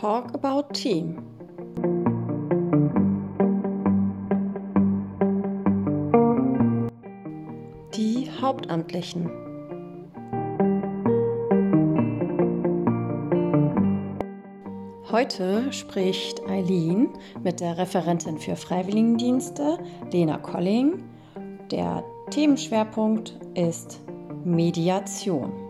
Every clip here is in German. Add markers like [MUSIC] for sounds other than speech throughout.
Talk about Team. Die Hauptamtlichen. Heute spricht Eileen mit der Referentin für Freiwilligendienste, Lena Colling. Der Themenschwerpunkt ist Mediation.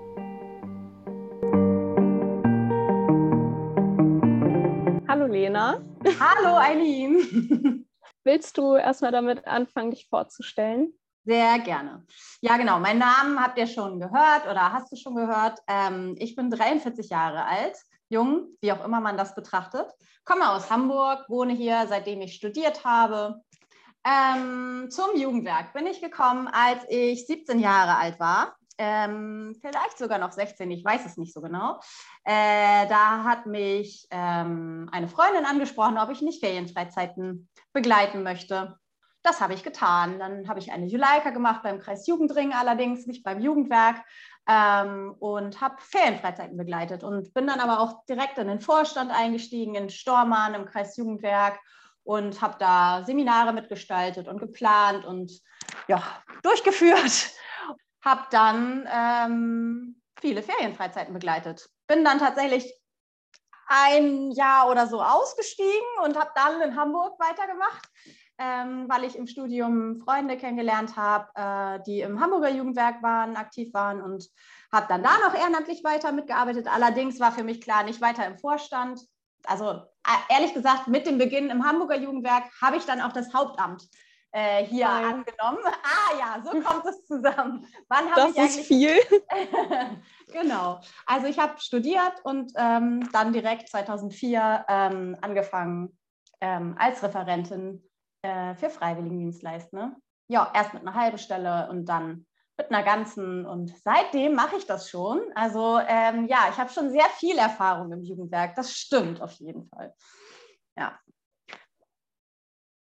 Eileen. [LAUGHS] Willst du erstmal damit anfangen, dich vorzustellen? Sehr gerne. Ja, genau. Meinen Namen habt ihr schon gehört oder hast du schon gehört. Ähm, ich bin 43 Jahre alt, jung, wie auch immer man das betrachtet. Komme aus Hamburg, wohne hier, seitdem ich studiert habe. Ähm, zum Jugendwerk bin ich gekommen, als ich 17 Jahre alt war ähm, vielleicht sogar noch 16, ich weiß es nicht so genau. Äh, da hat mich ähm, eine Freundin angesprochen, ob ich nicht Ferienfreizeiten begleiten möchte. Das habe ich getan. Dann habe ich eine Juleika gemacht beim Kreis Jugendring, allerdings nicht beim Jugendwerk ähm, und habe Ferienfreizeiten begleitet und bin dann aber auch direkt in den Vorstand eingestiegen, in Stormann im Kreis Jugendwerk und habe da Seminare mitgestaltet und geplant und ja, durchgeführt habe dann ähm, viele Ferienfreizeiten begleitet. Bin dann tatsächlich ein Jahr oder so ausgestiegen und habe dann in Hamburg weitergemacht, ähm, weil ich im Studium Freunde kennengelernt habe, äh, die im Hamburger Jugendwerk waren, aktiv waren und habe dann da noch ehrenamtlich weiter mitgearbeitet. Allerdings war für mich klar, nicht weiter im Vorstand. Also äh, ehrlich gesagt, mit dem Beginn im Hamburger Jugendwerk habe ich dann auch das Hauptamt äh, hier Nein. angenommen. Ah ja, so kommt es zusammen. Wann das ich ist viel. [LAUGHS] genau. Also ich habe studiert und ähm, dann direkt 2004 ähm, angefangen ähm, als Referentin äh, für Freiwilligendienstleist. Ne? Ja, erst mit einer halben Stelle und dann mit einer ganzen. Und seitdem mache ich das schon. Also ähm, ja, ich habe schon sehr viel Erfahrung im Jugendwerk. Das stimmt auf jeden Fall. Ja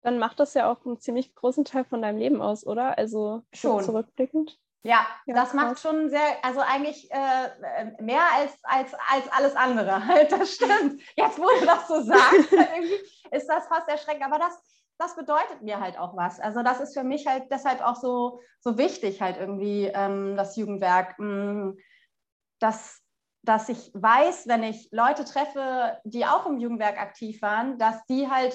dann macht das ja auch einen ziemlich großen Teil von deinem Leben aus, oder? Also schon zurückblickend. Ja, ja das macht schon sehr, also eigentlich äh, mehr als, als, als alles andere [LAUGHS] halt, das stimmt. Jetzt, wo du das so [LAUGHS] sagst, irgendwie ist das fast erschreckend, aber das, das bedeutet mir halt auch was. Also das ist für mich halt deshalb auch so, so wichtig halt irgendwie, ähm, das Jugendwerk, mh, mm, dass, dass ich weiß, wenn ich Leute treffe, die auch im Jugendwerk aktiv waren, dass die halt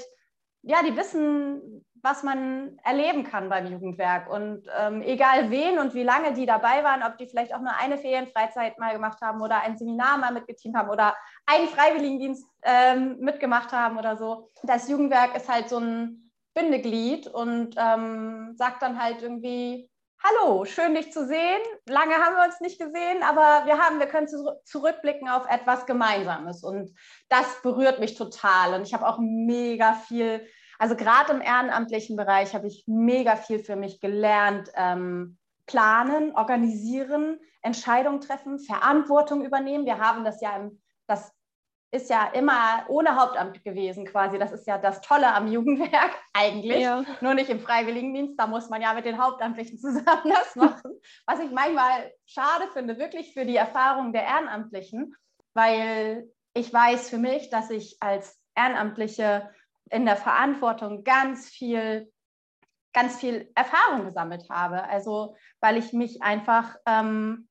ja, die wissen, was man erleben kann beim Jugendwerk. Und ähm, egal wen und wie lange die dabei waren, ob die vielleicht auch nur eine Ferienfreizeit mal gemacht haben oder ein Seminar mal mitgeteamt haben oder einen Freiwilligendienst ähm, mitgemacht haben oder so. Das Jugendwerk ist halt so ein Bindeglied und ähm, sagt dann halt irgendwie, Hallo, schön dich zu sehen. Lange haben wir uns nicht gesehen, aber wir haben, wir können zurückblicken auf etwas Gemeinsames und das berührt mich total. Und ich habe auch mega viel, also gerade im ehrenamtlichen Bereich habe ich mega viel für mich gelernt. Ähm, planen, organisieren, Entscheidungen treffen, Verantwortung übernehmen. Wir haben das ja im, das ist ja immer ohne Hauptamt gewesen quasi. Das ist ja das Tolle am Jugendwerk [LAUGHS] eigentlich. Ja. Nur nicht im Freiwilligendienst. Da muss man ja mit den Hauptamtlichen zusammen das machen. Was ich manchmal schade finde, wirklich für die Erfahrung der Ehrenamtlichen, weil ich weiß für mich, dass ich als Ehrenamtliche in der Verantwortung ganz viel, ganz viel Erfahrung gesammelt habe. Also weil ich mich einfach ähm,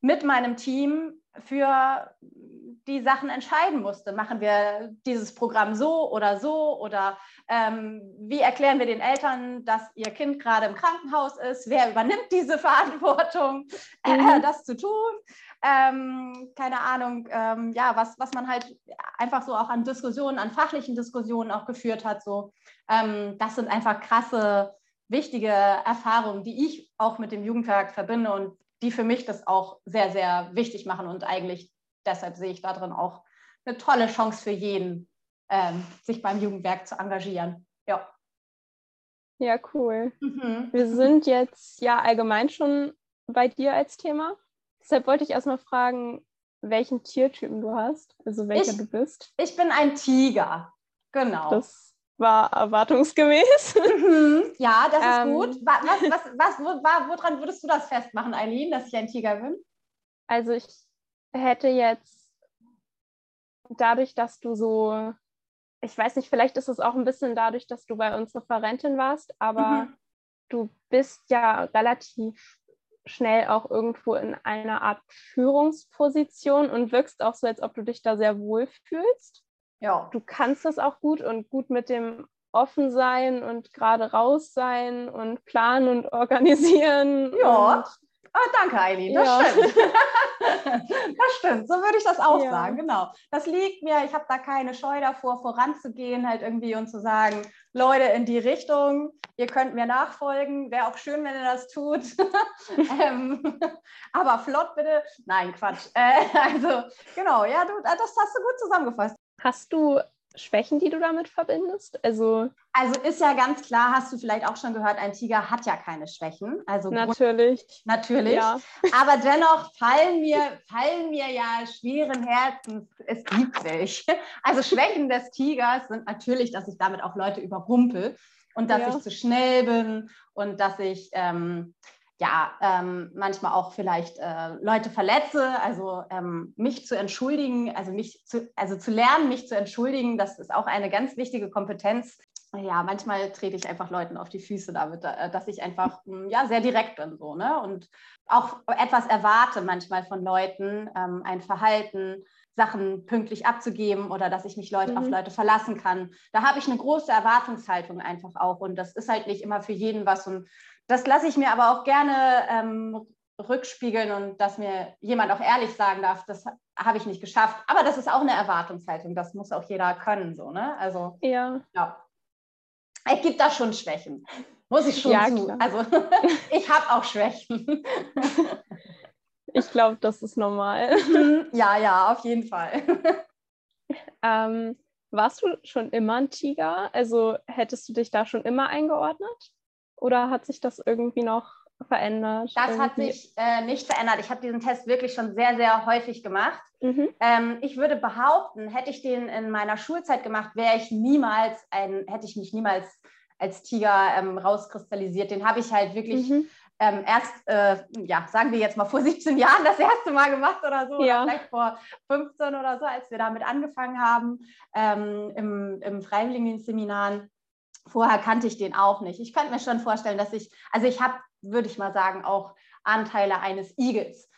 mit meinem Team für die Sachen entscheiden musste. Machen wir dieses Programm so oder so oder ähm, wie erklären wir den Eltern, dass ihr Kind gerade im Krankenhaus ist? Wer übernimmt diese Verantwortung, äh, mhm. das zu tun? Ähm, keine Ahnung, ähm, ja, was, was man halt einfach so auch an Diskussionen, an fachlichen Diskussionen auch geführt hat. So, ähm, das sind einfach krasse, wichtige Erfahrungen, die ich auch mit dem Jugendwerk verbinde und die für mich das auch sehr, sehr wichtig machen und eigentlich deshalb sehe ich darin auch eine tolle Chance für jeden, ähm, sich beim Jugendwerk zu engagieren. Ja. Ja, cool. Mhm. Wir sind jetzt ja allgemein schon bei dir als Thema. Deshalb wollte ich erstmal fragen, welchen Tiertypen du hast, also welcher ich, du bist. Ich bin ein Tiger, genau. Das war erwartungsgemäß. [LAUGHS] Mhm. Ja, das ist ähm, gut. Was, was, was, wo, woran würdest du das festmachen, Eileen, dass ich ein Tiger bin? Also ich hätte jetzt dadurch, dass du so, ich weiß nicht, vielleicht ist es auch ein bisschen dadurch, dass du bei uns Referentin warst, aber mhm. du bist ja relativ schnell auch irgendwo in einer Art Führungsposition und wirkst auch so, als ob du dich da sehr wohl fühlst. Ja. Du kannst das auch gut und gut mit dem offen sein und gerade raus sein und planen und [LAUGHS] organisieren. Ja. Und Ah, danke, Eileen, das ja. stimmt. [LAUGHS] das stimmt, so würde ich das auch ja. sagen, genau. Das liegt mir, ich habe da keine Scheu davor, voranzugehen halt irgendwie und zu sagen, Leute, in die Richtung, ihr könnt mir nachfolgen, wäre auch schön, wenn ihr das tut. [LAUGHS] ähm, aber flott bitte. Nein, Quatsch. Äh, [LAUGHS] also, genau, ja, du, das hast du gut zusammengefasst. Hast du Schwächen, die du damit verbindest? Also, also ist ja ganz klar, hast du vielleicht auch schon gehört, ein Tiger hat ja keine Schwächen. Also natürlich. Natürlich. Ja. Aber dennoch fallen mir, fallen mir ja schweren Herzens, es gibt welche. Also Schwächen des Tigers sind natürlich, dass ich damit auch Leute überrumpel und dass ja. ich zu schnell bin und dass ich ähm, ja, ähm, manchmal auch vielleicht äh, Leute verletze, also ähm, mich zu entschuldigen, also mich zu, also zu lernen, mich zu entschuldigen, das ist auch eine ganz wichtige Kompetenz. Ja, manchmal trete ich einfach Leuten auf die Füße damit, äh, dass ich einfach hm, ja, sehr direkt bin so, ne? Und auch etwas erwarte manchmal von Leuten, ähm, ein Verhalten, Sachen pünktlich abzugeben oder dass ich mich Leute mhm. auf Leute verlassen kann. Da habe ich eine große Erwartungshaltung einfach auch. Und das ist halt nicht immer für jeden was. Und das lasse ich mir aber auch gerne ähm, rückspiegeln und dass mir jemand auch ehrlich sagen darf, das habe ich nicht geschafft. Aber das ist auch eine Erwartungshaltung, das muss auch jeder können, so, ne? Also, ja. ja. Es gibt da schon Schwächen, muss ich schon ja, zu. Klar. Also, [LAUGHS] ich habe auch Schwächen. Ich glaube, das ist normal. Mhm. Ja, ja, auf jeden Fall. Ähm, warst du schon immer ein Tiger? Also hättest du dich da schon immer eingeordnet? Oder hat sich das irgendwie noch verändert? Das irgendwie? hat sich äh, nicht verändert. Ich habe diesen Test wirklich schon sehr, sehr häufig gemacht. Mhm. Ähm, ich würde behaupten, hätte ich den in meiner Schulzeit gemacht, wäre ich niemals ein, hätte ich mich niemals als Tiger ähm, rauskristallisiert. Den habe ich halt wirklich mhm. ähm, erst, äh, ja, sagen wir jetzt mal vor [LAUGHS] 17 Jahren das erste Mal gemacht oder so, ja. oder vielleicht vor 15 oder so, als wir damit angefangen haben ähm, im, im Freiwilligendienstseminaren. Vorher kannte ich den auch nicht. Ich könnte mir schon vorstellen, dass ich, also ich habe, würde ich mal sagen, auch Anteile eines Igels.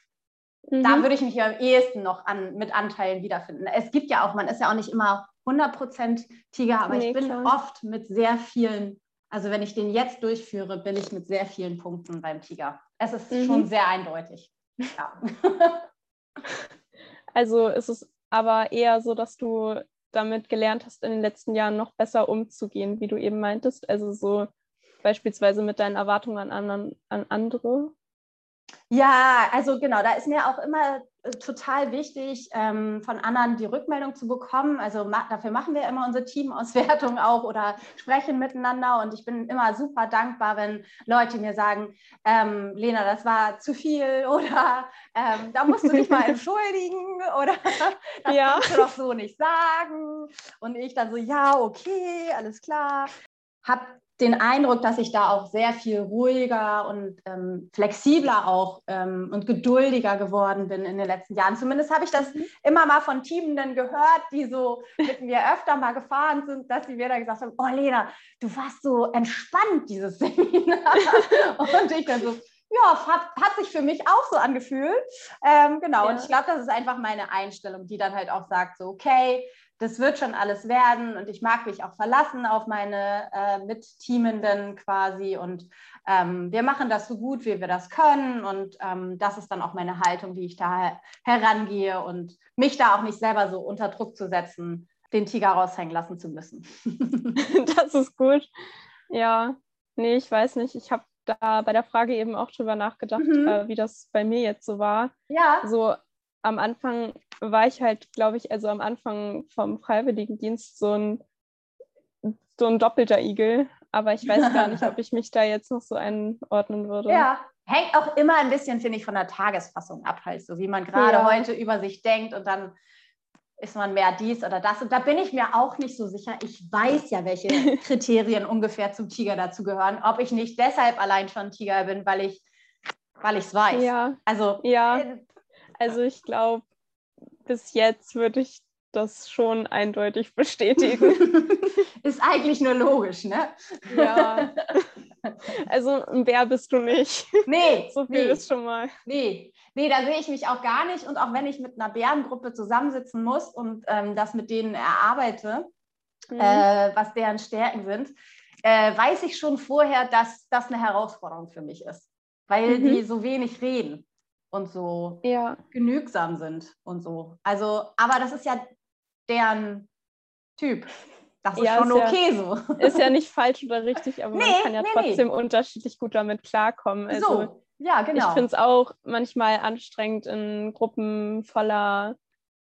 Mhm. Da würde ich mich ja am ehesten noch an, mit Anteilen wiederfinden. Es gibt ja auch, man ist ja auch nicht immer 100% Tiger, aber nee, ich bin klar. oft mit sehr vielen, also wenn ich den jetzt durchführe, bin ich mit sehr vielen Punkten beim Tiger. Es ist mhm. schon sehr eindeutig. Ja. [LAUGHS] Also ist es aber eher so, dass du damit gelernt hast, in den letzten Jahren noch besser umzugehen, wie du eben meintest? Also so beispielsweise mit deinen Erwartungen an, anderen, an andere? Ja, also genau, da ist mir auch immer äh, total wichtig, ähm, von anderen die Rückmeldung zu bekommen. Also ma dafür machen wir immer unsere Teamauswertung auch oder sprechen miteinander. Und ich bin immer super dankbar, wenn Leute mir sagen, ähm, Lena, das war zu viel [LAUGHS] oder ähm, da musst du dich mal [LAUGHS] entschuldigen oder [LAUGHS] das ja. kannst du doch so nicht sagen. Und ich dann so, ja, okay, alles klar. Hab den Eindruck, dass ich da auch sehr viel ruhiger und ähm, flexibler auch ähm, und geduldiger geworden bin in den letzten Jahren. Zumindest habe ich das mhm. immer mal von Teamenden gehört, die so mit mir öfter mal gefahren sind, dass sie mir dann gesagt haben, oh Lena, du warst so entspannt dieses Seminar. [LAUGHS] und ich dann so, ja, hat, hat sich für mich auch so angefühlt. Ähm, genau, ja. und ich glaube, das ist einfach meine Einstellung, die dann halt auch sagt, so, okay, das wird schon alles werden und ich mag mich auch verlassen auf meine äh, Mitteamenden quasi und ähm, wir machen das so gut, wie wir das können und ähm, das ist dann auch meine Haltung, wie ich da herangehe und mich da auch nicht selber so unter Druck zu setzen, den Tiger raushängen lassen zu müssen. [LAUGHS] das ist gut. Ja, nee, ich weiß nicht. Ich habe da bei der Frage eben auch drüber nachgedacht, mhm. äh, wie das bei mir jetzt so war. Ja. So am Anfang war ich halt, glaube ich, also am Anfang vom Freiwilligendienst so ein, so ein doppelter Igel. Aber ich weiß gar nicht, ob [LAUGHS] ich mich da jetzt noch so einordnen würde. Ja, hängt auch immer ein bisschen, finde ich, von der Tagesfassung ab, halt so wie man gerade ja. heute über sich denkt und dann ist man mehr dies oder das. Und da bin ich mir auch nicht so sicher. Ich weiß ja, welche [LAUGHS] Kriterien ungefähr zum Tiger dazu gehören. Ob ich nicht deshalb allein schon Tiger bin, weil ich weil ich es weiß. Ja. Also ja. Also ich glaube, bis jetzt würde ich das schon eindeutig [LAUGHS] bestätigen. [LAUGHS] Ist eigentlich nur logisch, ne? Ja. [LAUGHS] Also ein Bär bist du nicht. Nee. So viel nee. ist schon mal. Nee. Nee, da sehe ich mich auch gar nicht. Und auch wenn ich mit einer Bärengruppe zusammensitzen muss und ähm, das mit denen erarbeite, mhm. äh, was deren Stärken sind, äh, weiß ich schon vorher, dass das eine Herausforderung für mich ist. Weil mhm. die so wenig reden und so ja. genügsam sind und so. Also, aber das ist ja deren Typ. Das ist ja, schon ist okay ja, so. Ist ja nicht [LAUGHS] falsch oder richtig, aber nee, man kann ja nee, trotzdem nee. unterschiedlich gut damit klarkommen. Also, so, ja, genau. Ich finde es auch manchmal anstrengend in Gruppen voller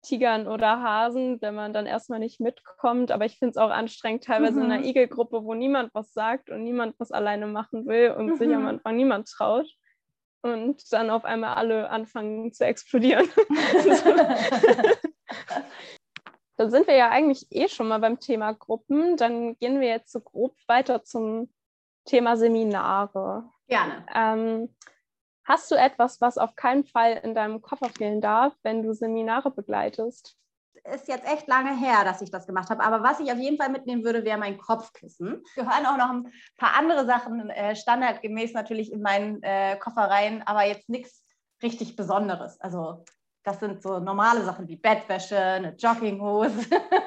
Tigern oder Hasen, wenn man dann erstmal nicht mitkommt. Aber ich finde es auch anstrengend, teilweise mhm. in einer mhm. Igelgruppe, wo niemand was sagt und niemand was alleine machen will und mhm. sich am Anfang niemand traut. Und dann auf einmal alle anfangen zu explodieren. [LAUGHS] Dann sind wir ja eigentlich eh schon mal beim Thema Gruppen. Dann gehen wir jetzt so grob weiter zum Thema Seminare. Gerne. Ähm, hast du etwas, was auf keinen Fall in deinem Koffer fehlen darf, wenn du Seminare begleitest? Ist jetzt echt lange her, dass ich das gemacht habe. Aber was ich auf jeden Fall mitnehmen würde, wäre mein Kopfkissen. Gehören auch noch ein paar andere Sachen äh, standardgemäß natürlich in meinen äh, Koffer rein, aber jetzt nichts richtig Besonderes. Also das sind so normale Sachen wie Bettwäsche, eine Jogginghose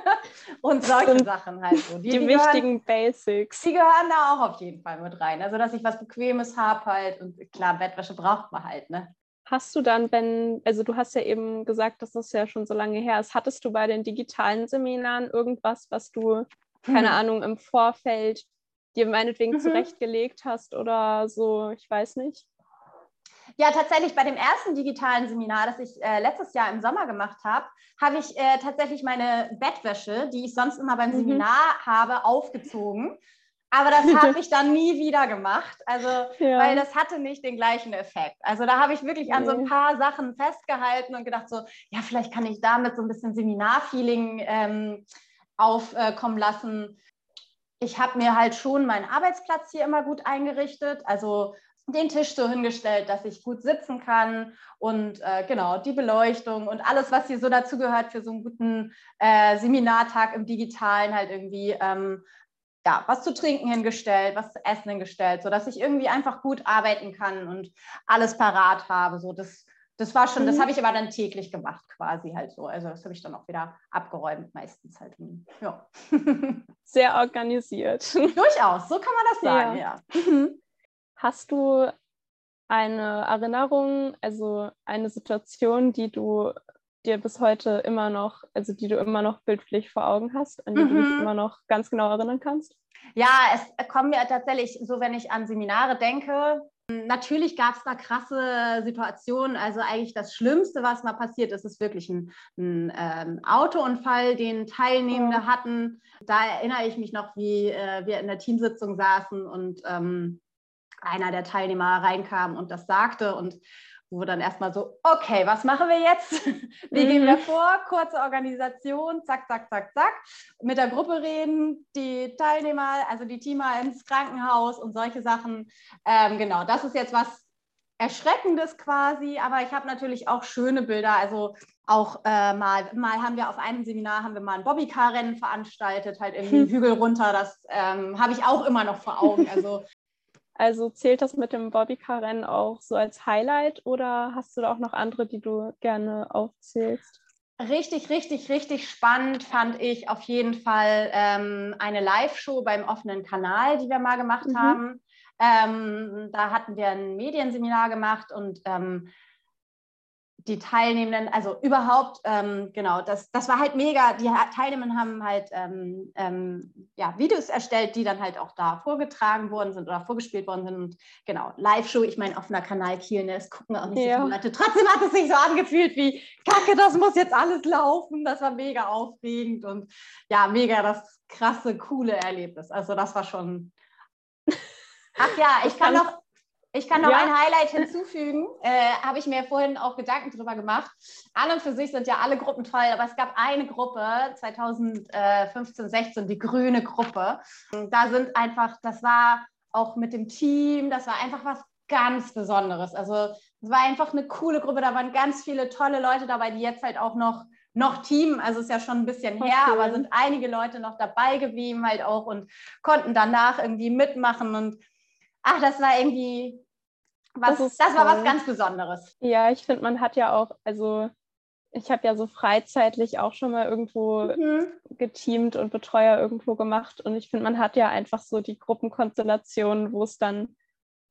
[LAUGHS] und solche und Sachen halt so. Die, die, die wichtigen gehören, Basics. Die gehören da auch auf jeden Fall mit rein. Also, dass ich was Bequemes habe halt und klar, Bettwäsche braucht man halt, ne? Hast du dann, wenn, also du hast ja eben gesagt, dass das ja schon so lange her ist, hattest du bei den digitalen Seminaren irgendwas, was du, keine mhm. Ahnung, im Vorfeld dir meinetwegen mhm. zurechtgelegt hast oder so, ich weiß nicht? Ja, tatsächlich bei dem ersten digitalen Seminar, das ich äh, letztes Jahr im Sommer gemacht habe, habe ich äh, tatsächlich meine Bettwäsche, die ich sonst immer beim mhm. Seminar habe, aufgezogen. Aber das [LAUGHS] habe ich dann nie wieder gemacht, also ja. weil das hatte nicht den gleichen Effekt. Also da habe ich wirklich an so ein paar Sachen festgehalten und gedacht so, ja, vielleicht kann ich damit so ein bisschen Seminarfeeling ähm, aufkommen äh, lassen. Ich habe mir halt schon meinen Arbeitsplatz hier immer gut eingerichtet, also den Tisch so hingestellt, dass ich gut sitzen kann und äh, genau die Beleuchtung und alles, was hier so dazugehört für so einen guten äh, Seminartag im Digitalen halt irgendwie ähm, ja, was zu trinken hingestellt, was zu essen hingestellt, sodass ich irgendwie einfach gut arbeiten kann und alles parat habe. So, das, das war schon, mhm. das habe ich aber dann täglich gemacht, quasi halt so. Also das habe ich dann auch wieder abgeräumt, meistens halt. Ja. [LAUGHS] Sehr organisiert. Durchaus, so kann man das sagen, ja. ja. Mhm. Hast du eine Erinnerung, also eine Situation, die du dir bis heute immer noch, also die du immer noch bildlich vor Augen hast, an die mhm. du dich mhm. immer noch ganz genau erinnern kannst? Ja, es kommt mir tatsächlich so, wenn ich an Seminare denke. Natürlich gab es da krasse Situationen. Also eigentlich das Schlimmste, was mal passiert ist, ist wirklich ein, ein ähm, Autounfall, den Teilnehmende oh. hatten. Da erinnere ich mich noch, wie äh, wir in der Teamsitzung saßen und ähm, einer der Teilnehmer reinkam und das sagte und wo dann erstmal so, okay, was machen wir jetzt? [LAUGHS] Wie gehen wir mhm. vor? Kurze Organisation, zack, zack, zack, zack. Mit der Gruppe reden, die Teilnehmer, also die Teamer ins Krankenhaus und solche Sachen. Ähm, genau, das ist jetzt was Erschreckendes quasi, aber ich habe natürlich auch schöne Bilder. Also auch äh, mal, mal haben wir auf einem Seminar haben wir mal ein Bobbycar-Rennen veranstaltet, halt irgendwie einen [LAUGHS] Hügel runter. Das ähm, habe ich auch immer noch vor Augen. Also also zählt das mit dem Bobbycar-Rennen auch so als Highlight oder hast du da auch noch andere, die du gerne aufzählst? Richtig, richtig, richtig spannend fand ich auf jeden Fall ähm, eine Live-Show beim offenen Kanal, die wir mal gemacht mhm. haben. Ähm, da hatten wir ein Medienseminar gemacht und ähm, die Teilnehmenden, also überhaupt, ähm, genau, das, das war halt mega. Die Teilnehmenden haben halt ähm, ähm, ja, Videos erstellt, die dann halt auch da vorgetragen worden sind oder vorgespielt worden sind. Und genau, Live-Show, ich meine, offener Kanal Kiel, ne, es gucken auch nicht ja. so viele Leute. Trotzdem hat es sich so angefühlt wie, Kacke, das muss jetzt alles laufen. Das war mega aufregend und ja, mega das krasse, coole Erlebnis. Also das war schon. Ach ja, ich kann noch ich kann noch ja. ein Highlight hinzufügen, [LAUGHS] äh, habe ich mir vorhin auch Gedanken drüber gemacht. An und für sich sind ja alle Gruppen toll, aber es gab eine Gruppe, 2015, 16, die grüne Gruppe. Da sind einfach, das war auch mit dem Team, das war einfach was ganz Besonderes. Also es war einfach eine coole Gruppe, da waren ganz viele tolle Leute dabei, die jetzt halt auch noch noch Team, also ist ja schon ein bisschen okay. her, aber sind einige Leute noch dabei geblieben halt auch und konnten danach irgendwie mitmachen und ach, das war irgendwie was, das, das war was ganz Besonderes. Ja, ich finde, man hat ja auch, also ich habe ja so freizeitlich auch schon mal irgendwo mhm. geteamt und Betreuer irgendwo gemacht. Und ich finde, man hat ja einfach so die Gruppenkonstellationen, wo es dann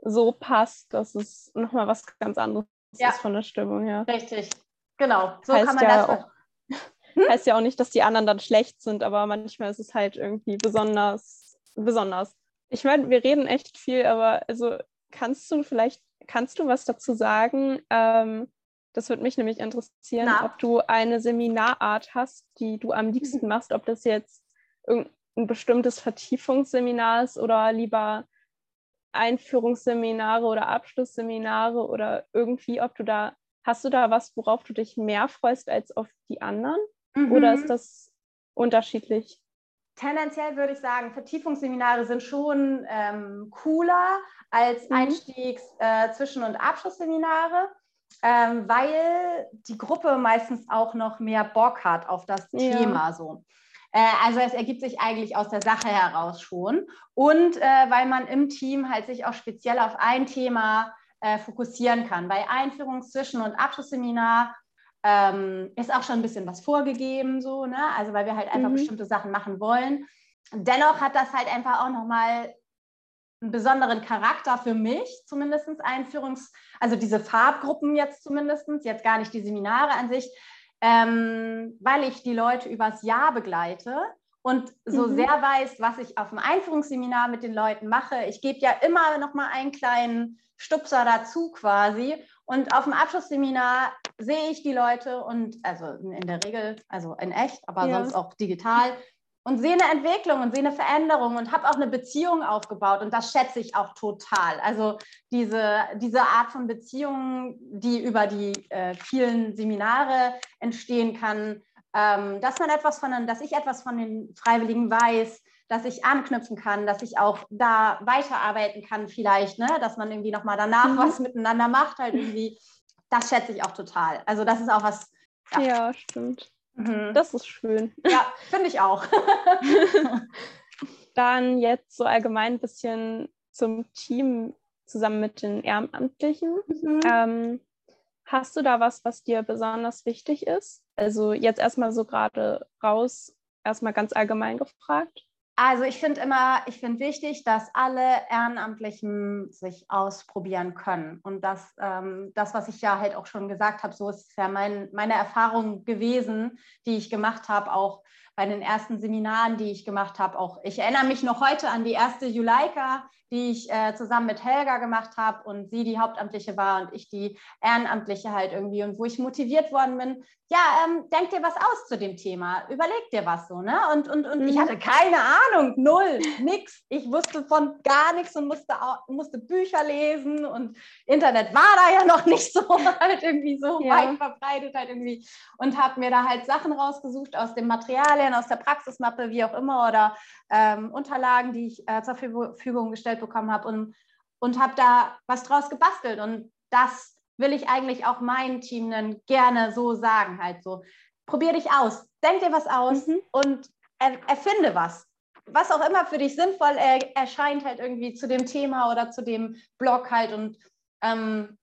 so passt, dass es nochmal was ganz anderes ja. ist von der Stimmung her. Richtig, genau. So heißt kann man ja das auch. [LAUGHS] Hm? Heißt ja auch nicht, dass die anderen dann schlecht sind, aber manchmal ist es halt irgendwie besonders, besonders. Ich meine, wir reden echt viel, aber also kannst du vielleicht, kannst du was dazu sagen? Ähm, das würde mich nämlich interessieren, Na. ob du eine Seminarart hast, die du am liebsten mhm. machst, ob das jetzt ein bestimmtes Vertiefungsseminar ist oder lieber Einführungsseminare oder Abschlussseminare oder irgendwie, ob du da, hast du da was, worauf du dich mehr freust als auf die anderen? Mhm. Oder ist das unterschiedlich? Tendenziell würde ich sagen, Vertiefungsseminare sind schon ähm, cooler als mhm. Einstiegs-, äh, Zwischen- und Abschlussseminare ähm, weil die Gruppe meistens auch noch mehr Bock hat auf das ja. Thema so. Äh, also es ergibt sich eigentlich aus der Sache heraus schon und äh, weil man im Team halt sich auch speziell auf ein Thema äh, fokussieren kann. Bei Einführungs-, Zwischen- und Abschlussseminar ähm, ist auch schon ein bisschen was vorgegeben, so, ne? Also weil wir halt einfach mhm. bestimmte Sachen machen wollen. Dennoch hat das halt einfach auch nochmal einen besonderen Charakter für mich, zumindest Einführungs-, also diese Farbgruppen jetzt zumindest, jetzt gar nicht die Seminare an sich, ähm, weil ich die Leute übers Jahr begleite und so mhm. sehr weiß, was ich auf dem Einführungsseminar mit den Leuten mache. Ich gebe ja immer noch mal einen kleinen Stupser dazu quasi. Und auf dem Abschlussseminar sehe ich die Leute und also in der Regel, also in echt, aber ja. sonst auch digital, und sehe eine Entwicklung und sehe eine Veränderung und habe auch eine Beziehung aufgebaut und das schätze ich auch total. Also diese, diese Art von Beziehung, die über die äh, vielen Seminare entstehen kann, ähm, dass man etwas von, dass ich etwas von den Freiwilligen weiß, dass ich anknüpfen kann, dass ich auch da weiterarbeiten kann vielleicht, ne? dass man irgendwie nochmal danach mhm. was miteinander macht, halt irgendwie. Das schätze ich auch total. Also das ist auch was. ja, ja stimmt. Mhm. Das ist schön. Ja, finde ich auch. [LAUGHS] Dann jetzt so allgemein ein bisschen zum Team zusammen mit den Ehrenamtlichen. Mhm. Ähm, hast du da was, was dir besonders wichtig ist? Also jetzt erstmal so gerade raus, erstmal ganz allgemein gefragt. Also ich finde immer, ich finde wichtig, dass alle Ehrenamtlichen sich ausprobieren können. Und das, ähm, das, was ich ja halt auch schon gesagt habe, so ist ja mein, meine Erfahrung gewesen, die ich gemacht habe, auch bei den ersten Seminaren, die ich gemacht habe. Auch ich erinnere mich noch heute an die erste Juleika, die ich äh, zusammen mit Helga gemacht habe und sie die Hauptamtliche war und ich die Ehrenamtliche halt irgendwie und wo ich motiviert worden bin, ja, ähm, denk dir was aus zu dem Thema, überleg dir was so, ne? Und, und, und mhm. ich hatte keine Ahnung, null, nix. Ich wusste von gar nichts und musste, auch, musste Bücher lesen und Internet war da ja noch nicht so [LAUGHS] halt irgendwie so ja. weit verbreitet halt irgendwie und habe mir da halt Sachen rausgesucht aus den Materialien, aus der Praxismappe, wie auch immer oder ähm, Unterlagen, die ich äh, zur Verfügung gestellt bekommen habe und, und habe da was draus gebastelt und das will ich eigentlich auch meinen Team gerne so sagen, halt so. Probier dich aus, denk dir was aus mhm. und er, erfinde was. Was auch immer für dich sinnvoll er, erscheint, halt irgendwie zu dem Thema oder zu dem Blog halt. Und ähm,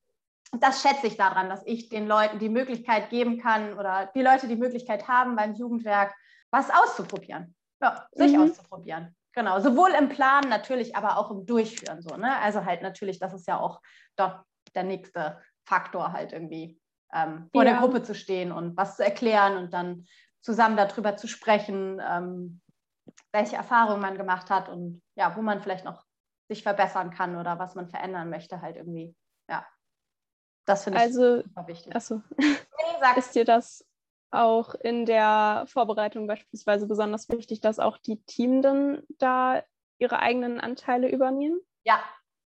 das schätze ich daran, dass ich den Leuten die Möglichkeit geben kann oder die Leute die Möglichkeit haben, beim Jugendwerk was auszuprobieren. Ja, sich mhm. auszuprobieren. Genau, sowohl im Plan natürlich, aber auch im Durchführen so. Ne? Also halt natürlich, das ist ja auch doch der nächste Faktor halt irgendwie ähm, vor ja. der Gruppe zu stehen und was zu erklären und dann zusammen darüber zu sprechen, ähm, welche Erfahrungen man gemacht hat und ja, wo man vielleicht noch sich verbessern kann oder was man verändern möchte, halt irgendwie. Ja, das finde ich also, super wichtig. Also, ist dir das auch in der Vorbereitung beispielsweise besonders wichtig, dass auch die Teamenden da ihre eigenen Anteile übernehmen? Ja,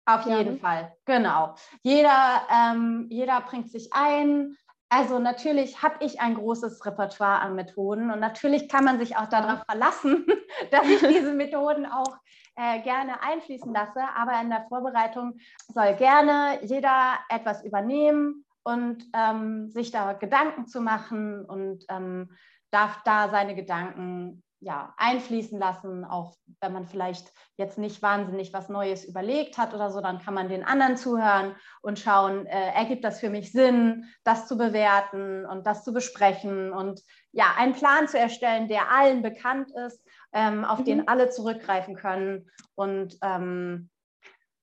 auf ja. jeden Fall, genau. Jeder, ähm, jeder bringt sich ein. Also natürlich habe ich ein großes Repertoire an Methoden und natürlich kann man sich auch darauf verlassen, [LAUGHS] dass ich diese [LAUGHS] Methoden auch äh, gerne einfließen lasse. Aber in der Vorbereitung soll gerne jeder etwas übernehmen und ähm, sich da Gedanken zu machen und ähm, darf da seine Gedanken ja, einfließen lassen, auch wenn man vielleicht jetzt nicht wahnsinnig was Neues überlegt hat oder so, dann kann man den anderen zuhören und schauen, äh, ergibt das für mich Sinn, das zu bewerten und das zu besprechen und ja, einen Plan zu erstellen, der allen bekannt ist, ähm, auf mhm. den alle zurückgreifen können und ähm,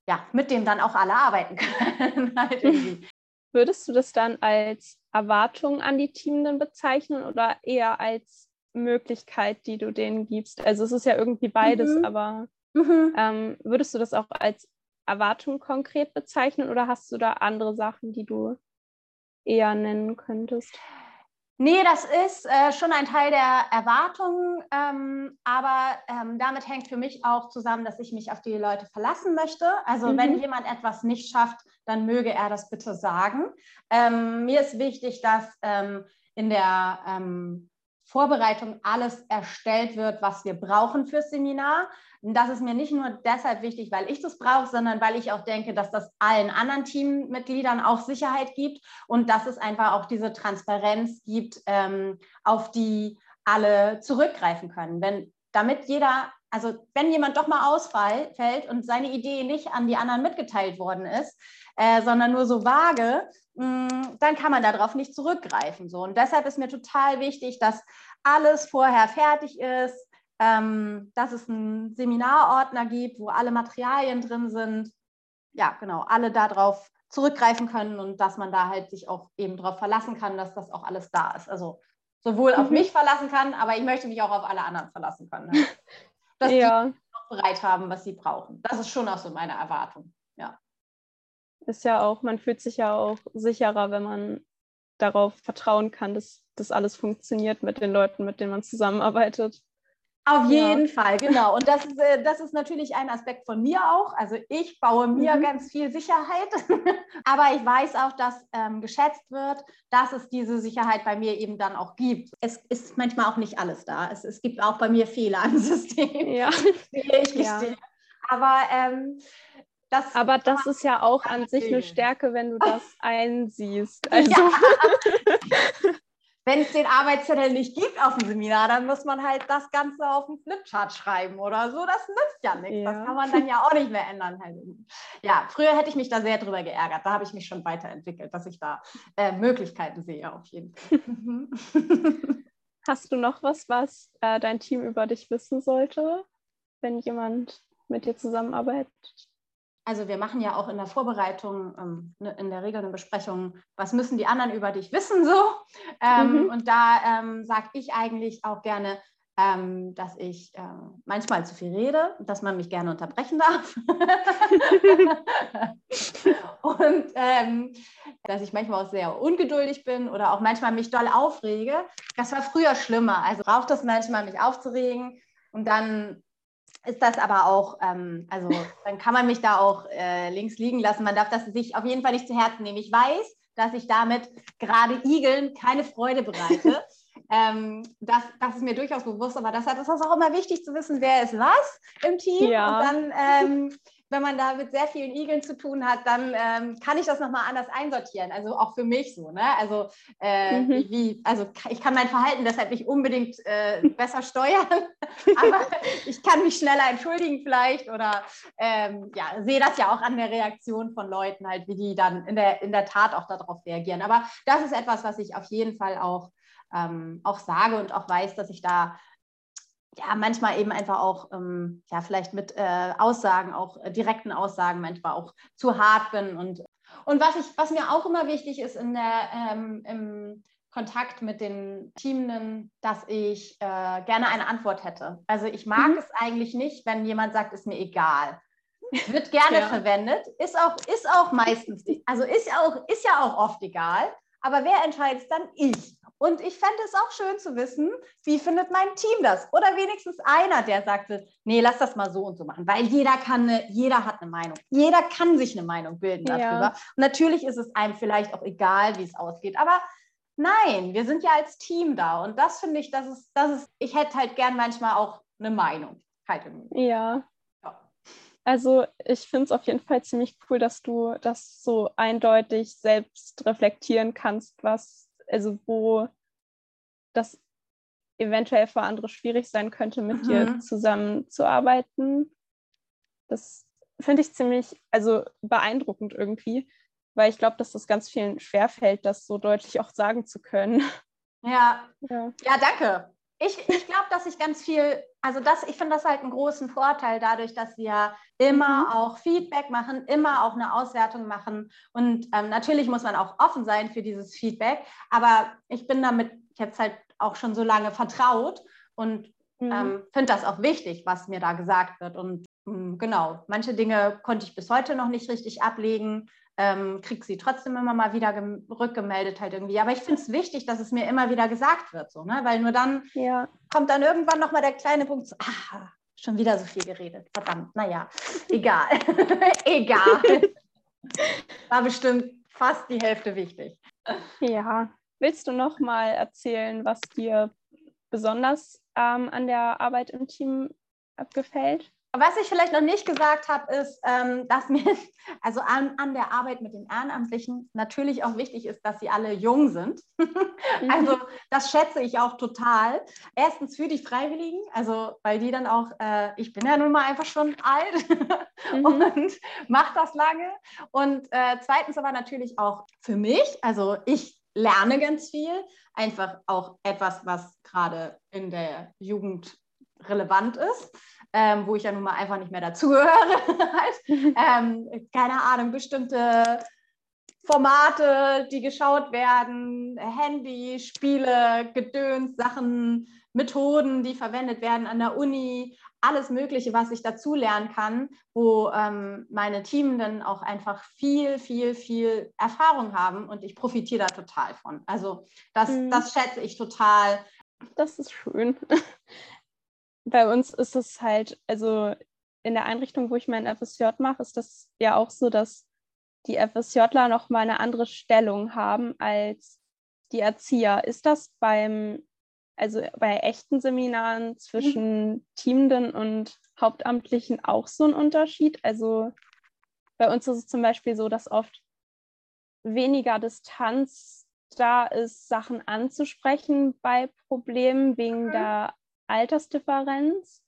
ja, mit dem dann auch alle arbeiten [LAUGHS] können. halt Würdest du das dann als Erwartung an die Teamenden bezeichnen oder eher als Möglichkeit, die du denen gibst? Also es ist ja irgendwie beides, mhm. aber mhm. Ähm, würdest du das auch als Erwartung konkret bezeichnen oder hast du da andere Sachen, die du eher nennen könntest? Nee, das ist äh, schon ein Teil der Erwartungen, ähm, aber ähm, damit hängt für mich auch zusammen, dass ich mich auf die Leute verlassen möchte. Also mhm. wenn jemand etwas nicht schafft, dann möge er das bitte sagen. Ähm, mir ist wichtig, dass ähm, in der ähm, Vorbereitung alles erstellt wird, was wir brauchen fürs Seminar. Und das ist mir nicht nur deshalb wichtig, weil ich das brauche, sondern weil ich auch denke, dass das allen anderen Teammitgliedern auch Sicherheit gibt und dass es einfach auch diese Transparenz gibt, ähm, auf die alle zurückgreifen können. Wenn, damit jeder, also wenn jemand doch mal ausfällt und seine Idee nicht an die anderen mitgeteilt worden ist, äh, sondern nur so vage, Mm, dann kann man darauf nicht zurückgreifen. So. Und deshalb ist mir total wichtig, dass alles vorher fertig ist, ähm, dass es einen Seminarordner gibt, wo alle Materialien drin sind. Ja, genau, alle darauf zurückgreifen können und dass man da halt sich auch eben darauf verlassen kann, dass das auch alles da ist. Also sowohl mhm. auf mich verlassen kann, aber ich möchte mich auch auf alle anderen verlassen können. [LAUGHS] Dass ja. die auch bereit haben, was sie brauchen. Das ist schon auch so meine Erwartung. Ja ist ja auch, man fühlt sich ja auch sicherer, wenn man darauf vertrauen kann, dass das alles funktioniert mit den Leuten, mit denen man zusammenarbeitet. Auf jeden ja. Fall, genau. Und das ist, äh, das ist natürlich ein Aspekt von mir auch. Also ich baue mir mhm. ganz viel Sicherheit, [LAUGHS] aber ich weiß auch, dass ähm, geschätzt wird, dass es diese Sicherheit bei mir eben dann auch gibt. Es ist manchmal auch nicht alles da. Es, es gibt auch bei mir Fehler am [LAUGHS] System. Ja. Ich ja. Aber ähm, das Aber das ist ja auch an sich eine Stärke, wenn du [LAUGHS] das einsiehst. Also. Ja. Wenn es den Arbeitszettel nicht gibt auf dem Seminar, dann muss man halt das Ganze auf dem Flipchart schreiben oder so. Das nützt ja nichts. Ja. Das kann man dann ja auch nicht mehr ändern. Halt. Ja, früher hätte ich mich da sehr drüber geärgert. Da habe ich mich schon weiterentwickelt, dass ich da äh, Möglichkeiten sehe, auf jeden Fall. [LAUGHS] [LAUGHS] Hast du noch was, was äh, dein Team über dich wissen sollte, wenn jemand mit dir zusammenarbeitet? Also wir machen ja auch in der Vorbereitung ähm, ne, in der Regel eine Besprechung, was müssen die anderen über dich wissen so. Ähm, mhm. Und da ähm, sage ich eigentlich auch gerne, ähm, dass ich äh, manchmal zu viel rede, dass man mich gerne unterbrechen darf. [LAUGHS] und ähm, dass ich manchmal auch sehr ungeduldig bin oder auch manchmal mich doll aufrege. Das war früher schlimmer. Also braucht es manchmal, mich aufzuregen. Und dann ist das aber auch, ähm, also dann kann man mich da auch äh, links liegen lassen. Man darf das sich auf jeden Fall nicht zu Herzen nehmen. Ich weiß, dass ich damit gerade Igeln keine Freude bereite. [LAUGHS] ähm, das, das ist mir durchaus bewusst, aber deshalb ist es auch immer wichtig zu wissen, wer ist was im Team. Ja. Und dann ähm, wenn man da mit sehr vielen Igeln zu tun hat, dann ähm, kann ich das nochmal anders einsortieren. Also auch für mich so. Ne? Also, äh, mhm. wie, also ich kann mein Verhalten deshalb nicht unbedingt äh, besser steuern, [LAUGHS] aber ich kann mich schneller entschuldigen vielleicht oder ähm, ja, sehe das ja auch an der Reaktion von Leuten halt, wie die dann in der, in der Tat auch darauf reagieren. Aber das ist etwas, was ich auf jeden Fall auch, ähm, auch sage und auch weiß, dass ich da ja, manchmal eben einfach auch, ähm, ja, vielleicht mit äh, Aussagen, auch äh, direkten Aussagen manchmal auch zu hart bin. Und, und was, ich, was mir auch immer wichtig ist in der, ähm, im Kontakt mit den Teamenden, dass ich äh, gerne eine Antwort hätte. Also ich mag mhm. es eigentlich nicht, wenn jemand sagt, ist mir egal. Wird gerne ja. verwendet, ist auch, ist auch meistens, also ist ja auch, ist ja auch oft egal. Aber wer entscheidet dann? Ich. Und ich fände es auch schön zu wissen, wie findet mein Team das? Oder wenigstens einer, der sagte, nee, lass das mal so und so machen, weil jeder kann, eine, jeder hat eine Meinung. Jeder kann sich eine Meinung bilden darüber. Ja. Und natürlich ist es einem vielleicht auch egal, wie es ausgeht, aber nein, wir sind ja als Team da. Und das finde ich, das ist, das ist, ich hätte halt gern manchmal auch eine Meinung. Halt ja. ja. Also ich finde es auf jeden Fall ziemlich cool, dass du das so eindeutig selbst reflektieren kannst, was, also wo das eventuell für andere schwierig sein könnte, mit mhm. dir zusammenzuarbeiten. Das finde ich ziemlich, also beeindruckend irgendwie, weil ich glaube, dass das ganz vielen schwerfällt, das so deutlich auch sagen zu können. Ja, ja, ja danke. Ich, ich glaube, dass ich ganz viel, also das, ich finde das halt einen großen Vorteil dadurch, dass wir immer mhm. auch Feedback machen, immer auch eine Auswertung machen. Und ähm, natürlich muss man auch offen sein für dieses Feedback, aber ich bin damit jetzt halt auch schon so lange vertraut und mhm. ähm, finde das auch wichtig, was mir da gesagt wird. Und ähm, genau, manche Dinge konnte ich bis heute noch nicht richtig ablegen ähm, kriege sie trotzdem immer mal wieder rückgemeldet halt irgendwie. Aber ich finde es wichtig, dass es mir immer wieder gesagt wird, so, ne? weil nur dann ja. kommt dann irgendwann nochmal der kleine Punkt, so, ah, schon wieder so viel geredet, verdammt, naja, egal, [LAUGHS] egal. [LAUGHS] War bestimmt fast die Hälfte wichtig. Ja, willst du noch mal erzählen, was dir besonders ähm, an der Arbeit im Team gefällt? Was ich vielleicht noch nicht gesagt habe, ist, ähm, dass mir [LAUGHS] also an, an, der Arbeit mit den Ehrenamtlichen natürlich auch wichtig ist, dass sie alle jung sind. [LAUGHS] also das schätze ich auch total. Erstens für die Freiwilligen, also weil die dann auch, äh, ich bin ja nun mal einfach schon alt [LAUGHS] mhm. und mache das lange. Und äh, zweitens aber natürlich auch für mich, also ich lerne ganz viel, einfach auch etwas, was gerade in der Jugend relevant ist ähm, wo ich ja nun mal einfach nicht mehr dazugehöre. [LAUGHS] halt. ähm, keine Ahnung, bestimmte Formate, die geschaut werden, Handy, Spiele, Gedöns, Sachen, Methoden, die verwendet werden an der Uni, alles Mögliche, was ich dazu lernen kann, wo ähm, meine Teamenden auch einfach viel, viel, viel Erfahrung haben und ich profitiere da total von. Also das, mhm. das schätze ich total. Das ist schön [LAUGHS] bei uns ist es halt, also in der Einrichtung, wo ich mein FSJ mache, ist das ja auch so, dass die FSJler nochmal eine andere Stellung haben als die Erzieher. Ist das beim, also bei echten Seminaren mhm. zwischen mhm. Teamenden und Hauptamtlichen auch so ein Unterschied? Also bei uns ist es zum Beispiel so, dass oft weniger Distanz da ist, Sachen anzusprechen bei Problemen wegen mhm. der Altersdifferenz?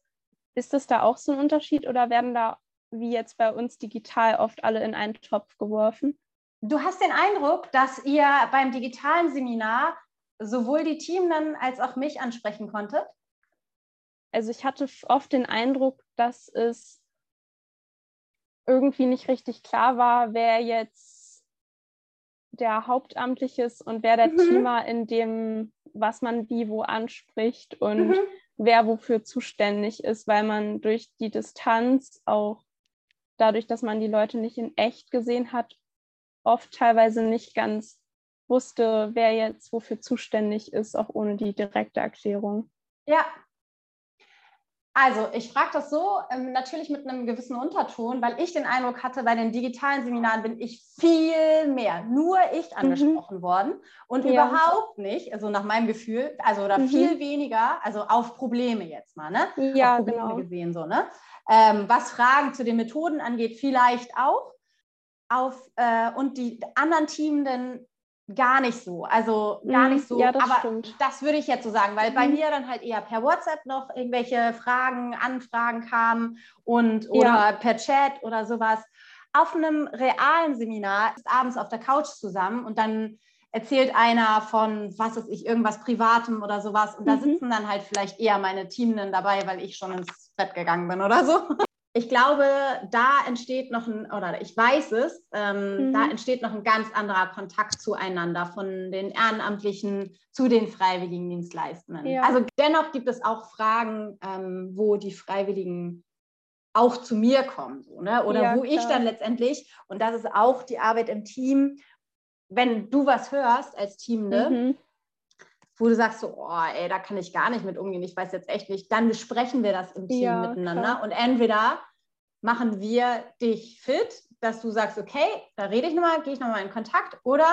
Ist das da auch so ein Unterschied oder werden da wie jetzt bei uns digital oft alle in einen Topf geworfen? Du hast den Eindruck, dass ihr beim digitalen Seminar sowohl die Teamenden als auch mich ansprechen konntet? Also ich hatte oft den Eindruck, dass es irgendwie nicht richtig klar war, wer jetzt der Hauptamtliche ist und wer der mhm. Teamer in dem, was man wie wo anspricht und mhm wer wofür zuständig ist, weil man durch die Distanz auch dadurch, dass man die Leute nicht in echt gesehen hat, oft teilweise nicht ganz wusste, wer jetzt wofür zuständig ist, auch ohne die direkte Erklärung. Ja, also, ich frage das so, ähm, natürlich mit einem gewissen Unterton, weil ich den Eindruck hatte, bei den digitalen Seminaren bin ich viel mehr, nur ich mhm. angesprochen mhm. worden und ja. überhaupt nicht, also nach meinem Gefühl, also oder mhm. viel weniger, also auf Probleme jetzt mal, ne? Ja, auf Probleme genau. gesehen, so, ne? Ähm, was Fragen zu den Methoden angeht, vielleicht auch. Auf, äh, und die anderen Teamenden gar nicht so. Also gar nicht mhm. so. Ja, das aber stimmt. das würde ich jetzt so sagen, weil mhm. bei mir dann halt eher per WhatsApp noch irgendwelche Fragen, Anfragen kamen und oder ja. per Chat oder sowas. Auf einem realen Seminar ist abends auf der Couch zusammen und dann erzählt einer von, was weiß ich, irgendwas Privatem oder sowas. Und da mhm. sitzen dann halt vielleicht eher meine Teamenden dabei, weil ich schon ins Bett gegangen bin oder so ich glaube, da entsteht noch ein, oder ich weiß es, ähm, mhm. da entsteht noch ein ganz anderer Kontakt zueinander von den Ehrenamtlichen zu den freiwilligen Dienstleistenden. Ja. Also dennoch gibt es auch Fragen, ähm, wo die Freiwilligen auch zu mir kommen, so, ne? oder ja, wo klar. ich dann letztendlich, und das ist auch die Arbeit im Team, wenn du was hörst als Teamende, mhm wo du sagst so, oh, ey, da kann ich gar nicht mit umgehen, ich weiß jetzt echt nicht, dann besprechen wir das im Team ja, miteinander klar. und entweder machen wir dich fit, dass du sagst, okay, da rede ich nochmal, gehe ich nochmal in Kontakt oder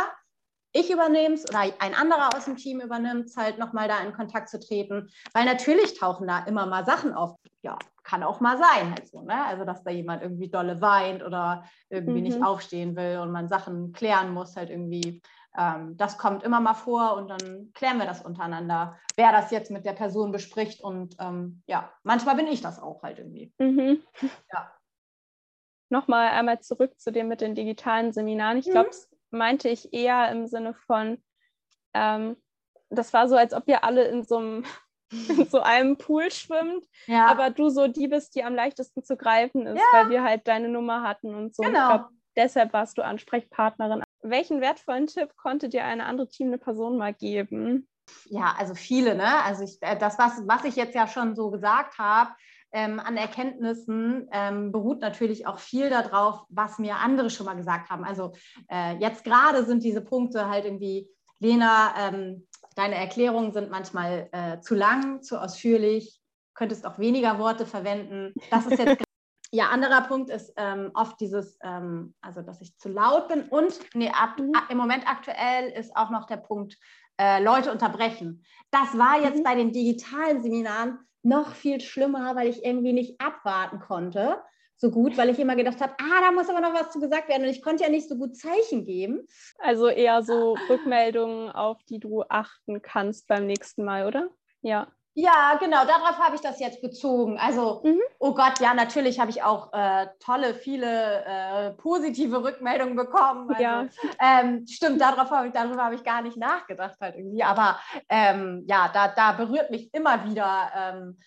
ich übernehme es oder ein anderer aus dem Team übernimmt es halt nochmal da in Kontakt zu treten, weil natürlich tauchen da immer mal Sachen auf. Ja, kann auch mal sein, halt so, ne? Also, dass da jemand irgendwie dolle weint oder irgendwie mhm. nicht aufstehen will und man Sachen klären muss, halt irgendwie. Ähm, das kommt immer mal vor und dann klären wir das untereinander, wer das jetzt mit der Person bespricht. Und ähm, ja, manchmal bin ich das auch halt irgendwie. Mhm. Ja. Nochmal einmal zurück zu dem mit den digitalen Seminaren. Ich glaube, mhm. das meinte ich eher im Sinne von, ähm, das war so, als ob ihr alle in so einem [LAUGHS] in so einem Pool schwimmt, ja. aber du so die bist, die am leichtesten zu greifen ist, ja. weil wir halt deine Nummer hatten und so. Genau. ich glaube, deshalb warst du Ansprechpartnerin. Welchen wertvollen Tipp konnte dir eine andere teamende Person mal geben? Ja, also viele, ne? Also ich, äh, das, was, was ich jetzt ja schon so gesagt habe, ähm, an Erkenntnissen ähm, beruht natürlich auch viel darauf, was mir andere schon mal gesagt haben. Also äh, jetzt gerade sind diese Punkte halt irgendwie, Lena, ähm, deine Erklärungen sind manchmal äh, zu lang, zu ausführlich, könntest auch weniger Worte verwenden. Das ist jetzt [LAUGHS] Ja, anderer Punkt ist ähm, oft dieses, ähm, also dass ich zu laut bin und nee, ab, mhm. im Moment aktuell ist auch noch der Punkt, äh, Leute unterbrechen. Das war jetzt mhm. bei den digitalen Seminaren noch viel schlimmer, weil ich irgendwie nicht abwarten konnte so gut, weil ich immer gedacht habe, ah, da muss aber noch was zu gesagt werden und ich konnte ja nicht so gut Zeichen geben. Also eher so Rückmeldungen, auf die du achten kannst beim nächsten Mal, oder? Ja. Ja, genau, darauf habe ich das jetzt bezogen. Also, mhm. oh Gott, ja, natürlich habe ich auch äh, tolle, viele äh, positive Rückmeldungen bekommen. Also, ja. Ähm, stimmt, darauf hab ich, darüber habe ich gar nicht nachgedacht halt irgendwie. Aber ähm, ja, da, da berührt mich immer wieder ähm,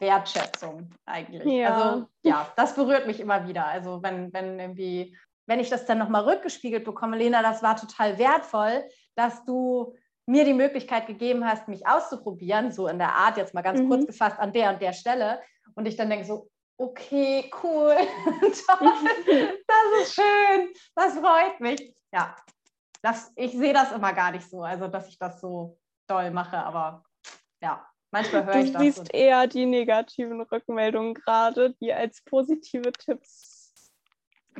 Wertschätzung eigentlich. Ja. Also ja, das berührt mich immer wieder. Also wenn, wenn irgendwie, wenn ich das dann nochmal rückgespiegelt bekomme, Lena, das war total wertvoll, dass du mir die Möglichkeit gegeben hast, mich auszuprobieren, so in der Art, jetzt mal ganz mhm. kurz gefasst, an der und der Stelle. Und ich dann denke so, okay, cool, [LAUGHS] toll, das ist schön, das freut mich. Ja, das, ich sehe das immer gar nicht so, also dass ich das so doll mache, aber ja, manchmal höre ich das. Du siehst eher die negativen Rückmeldungen gerade, die als positive Tipps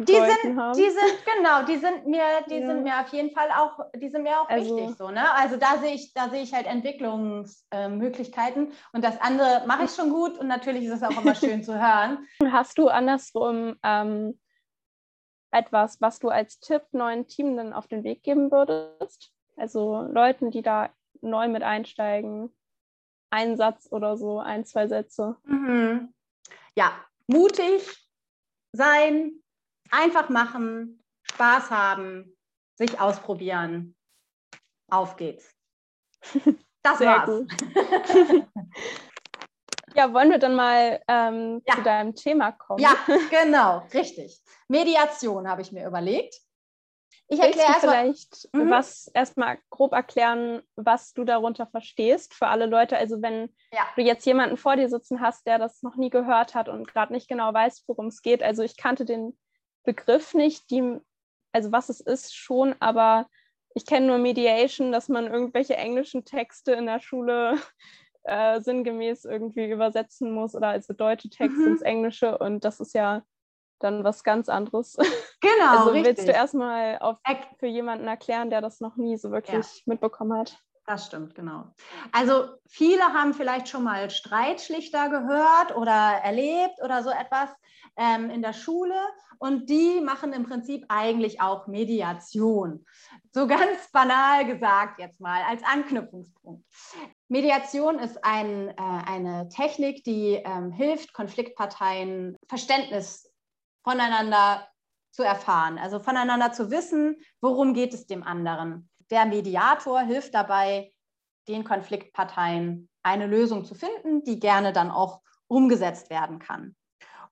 die sind, haben. die sind, genau, die sind mir, die ja. sind mir auf jeden Fall auch, die sind mir auch also, wichtig so, ne? Also da sehe ich, da sehe ich halt Entwicklungsmöglichkeiten und das andere mache ich schon gut und natürlich ist es auch immer schön zu hören. [LAUGHS] Hast du andersrum ähm, etwas, was du als Tipp neuen Teamenden auf den Weg geben würdest? Also Leuten, die da neu mit einsteigen, einen Satz oder so, ein, zwei Sätze. Mhm. Ja, mutig sein, Einfach machen, Spaß haben, sich ausprobieren. Auf geht's. [LAUGHS] Das Sehr war's. [LAUGHS] ja, wollen wir dann mal ähm, ja. zu deinem Thema kommen? Ja, [LAUGHS] genau, richtig. Mediation habe ich mir überlegt. Ich erkläre vielleicht mhm. was erstmal grob erklären, was du darunter verstehst für alle Leute. Also wenn ja. du jetzt jemanden vor dir sitzen hast, der das noch nie gehört hat und gerade nicht genau weiß, worum es geht. Also ich kannte den Begriff nicht, die, also was es ist schon, aber ich kenne nur Mediation, dass man irgendwelche englischen Texte in der Schule [LAUGHS] äh, sinngemäß irgendwie übersetzen muss oder also deutsche Texte mhm. ins Englische und das ist ja dann was ganz anderes. [LAUGHS] Genau. Also richtig. willst du erstmal für jemanden erklären, der das noch nie so wirklich ja. mitbekommen hat? Das stimmt, genau. Also viele haben vielleicht schon mal Streitschlichter gehört oder erlebt oder so etwas ähm, in der Schule und die machen im Prinzip eigentlich auch Mediation. So ganz [LAUGHS] banal gesagt jetzt mal als Anknüpfungspunkt. Mediation ist ein, äh, eine Technik, die ähm, hilft, Konfliktparteien Verständnis voneinander zu erfahren, also voneinander zu wissen, worum geht es dem anderen. Der Mediator hilft dabei, den Konfliktparteien eine Lösung zu finden, die gerne dann auch umgesetzt werden kann.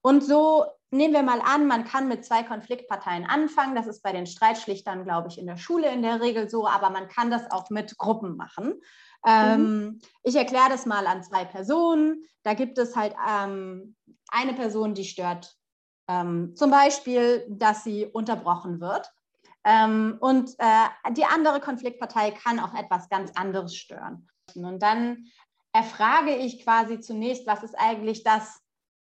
Und so nehmen wir mal an, man kann mit zwei Konfliktparteien anfangen. Das ist bei den Streitschlichtern, glaube ich, in der Schule in der Regel so, aber man kann das auch mit Gruppen machen. Ähm, mhm. ich erkläre das mal an zwei Personen. Da gibt es halt ähm, eine Person, die stört ähm, zum Beispiel, dass sie unterbrochen wird. Ähm, und äh, die andere Konfliktpartei kann auch etwas ganz anderes stören. Und dann erfrage ich quasi zunächst, was ist eigentlich das,